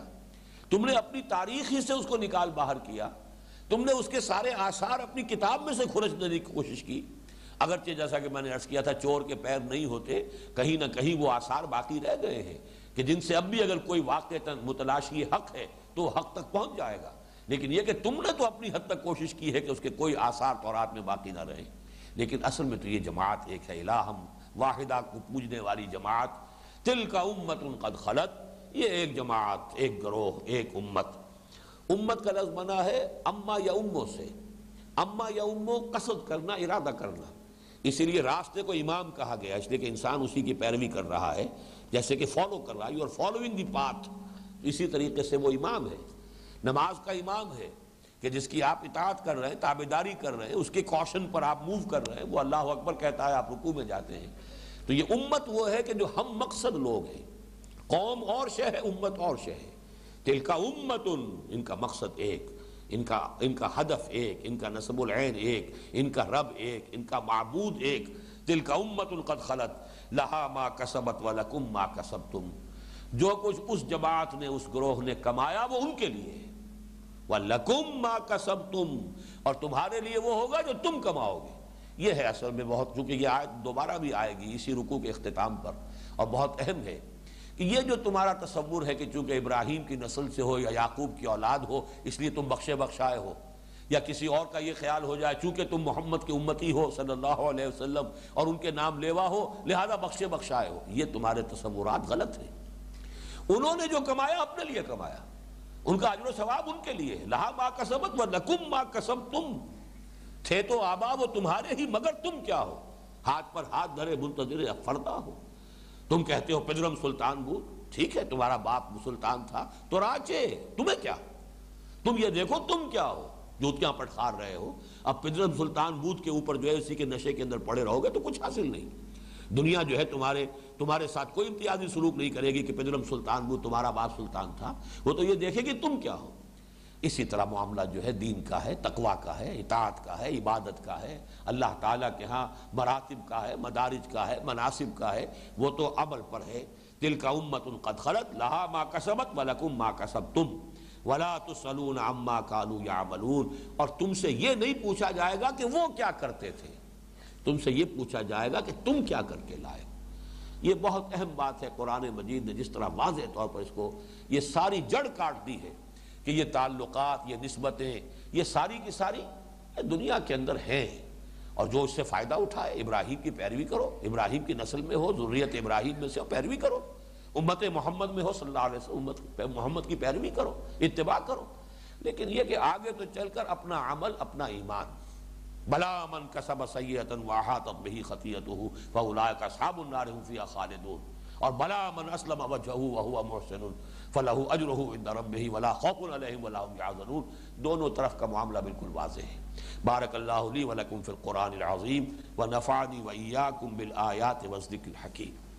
تم نے اپنی تاریخ ہی سے اس کو نکال باہر کیا۔ تم نے اس کے سارے آثار اپنی کتاب میں سے کھرچ دینے کی کوشش کی۔ اگرچہ جیسا کہ میں نے عرض کیا تھا چور کے پیر نہیں ہوتے، کہیں نہ کہیں وہ آثار باقی رہ گئے ہیں کہ جن سے اب بھی اگر کوئی واقع متلاشی حق ہے تو حق تک پہنچ جائے گا۔ لیکن یہ کہ تم نے تو اپنی حد تک کوشش کی ہے کہ اس کے کوئی آثار تورات میں باقی نہ رہے لیکن اصل میں تو یہ جماعت ایک ہے، الہم، واحدہ کو پوجنے والی جماعت۔ تل کا امت ان قد خلط یہ ایک جماعت، ایک گروہ، ایک امت۔ امت کا لفظ بنا ہے اما یا امو سے۔ اما یا امو، قصد کرنا، ارادہ کرنا۔ اسی لیے راستے کو امام کہا گیا اس لیے کہ انسان اسی کی پیروی کر رہا ہے، جیسے کہ فالو کر رہا ہے۔ You are following the path اسی طریقے سے وہ امام ہے۔ نماز کا امام ہے کہ جس کی آپ اطاعت کر رہے ہیں تابداری کر رہے ہیں، اس کے کوشن پر آپ موو کر رہے ہیں، وہ اللہ اکبر کہتا ہے، آپ رکوع میں جاتے ہیں۔ تو یہ امت وہ ہے کہ جو ہم مقصد لوگ ہیں۔ قوم اور شہ ہے امت اور شہ ہے تل کا امت ان کا مقصد ایک۔ ان کا ان کا ہدف ایک، ان کا نصب العین ایک، ان کا رب ایک، ان کا معبود ایک۔ تل کا امت قد خلط لہا ما کسبت ولکم ما کسبتم۔ جو کچھ اس جماعت نے، اس گروہ نے کمایا، وہ ان کے لیے ہے۔ وَلَكُمْ مَا كَسَبْتُمْ اور تمہارے لیے وہ ہوگا جو تم کماؤ گے۔ یہ ہے اصل میں بہت، چونکہ یہ آیت دوبارہ بھی آئے گی اسی رکوع کے اختتام پر۔ اور بہت اہم ہے کہ یہ جو تمہارا تصور ہے کہ چونکہ ابراہیم کی نسل سے ہو یا یعقوب کی اولاد ہو، اس لیے تم بخشے بخشائے ہو، یا کسی اور کا یہ خیال ہو جائے چونکہ تم محمد کی امتی ہو صلی اللہ علیہ وسلم اور ان کے نام لیوا ہو، لہذا بخشے بخشائے ہو۔ یہ تمہارے تصورات غلط ہیں۔ انہوں نے جو کمایا، اپنے لیے کمایا۔ ان کا عجر و ثواب ان کے لیے۔ لہا ما کسبت و لکم ما کسب تم تھے تو آبا وہ تمہارے ہی، مگر تم کیا ہو؟ ہاتھ پر ہاتھ دھرے، منتظر فردا ہو۔ تم کہتے ہو پجرم سلطان بود ٹھیک ہے، تمہارا باپ سلطان تھا، تو راچے تمہیں کیا؟ تم یہ دیکھو، تم کیا ہو؟ جوتیاں پٹخار رہے ہو۔ اب پجرم سلطان بود کے اوپر جو ہے، اسی کے نشے کے اندر پڑے رہو گے تو کچھ حاصل نہیں۔ دنیا جو ہے، تمہارے تمہارے ساتھ کوئی امتیازی سلوک نہیں کرے گی کہ پجرم سلطان بود تمہارا باپ سلطان تھا۔ وہ تو یہ دیکھے گی تم کیا ہو؟ اسی طرح معاملہ جو ہے دین کا ہے، تقوی کا ہے، اطاعت کا ہے، عبادت کا ہے، اللہ تعالیٰ کے ہاں مراتب کا ہے، مدارج کا ہے مناسب کا ہے، وہ تو عمل پر ہے۔ دل کا امت قد خلط لہا ما کسبت ولکم ما کسبتم۔ ولا تسلون عما كانوا يعملون اور تم سے یہ نہیں پوچھا جائے گا کہ وہ کیا کرتے تھے۔ تم سے یہ پوچھا جائے گا کہ تم کیا کر کے لائے۔ یہ بہت اہم بات ہے، قرآن مجید نے جس طرح واضح طور پر اس کو یہ ساری جڑ کاٹ دی ہے۔ کہ یہ تعلقات، یہ نسبتیں، یہ ساری کی ساری دنیا کے اندر ہیں۔ اور جو اس سے فائدہ اٹھائے، ابراہیم کی پیروی کرو۔ ابراہیم کی نسل میں ہو ضروریت ابراہیم میں سے ہو، پیروی کرو۔ امت محمد میں ہو، صلی اللہ علیہ وسلم محمد کی پیروی کرو، اتباع کرو۔ لیکن یہ کہ آگے تو چل کر اپنا عمل، اپنا ایمان۔ بلا من کسب سیئتا واحاطت به خطیئته فاولئک اصحاب النار هم خالدون۔ اور بلا من اسلم وجهه وهو محسن فلاح اجره رب ہی ولا خوف عليهم ولا هم يحزنون۔ دونوں طرف کا معاملہ بالکل واضح ہے۔ بارک اللہ لی ولکم فی القرآن العظیم۔ ونفعنی وإياكم بالآیات والذکر الحکیم۔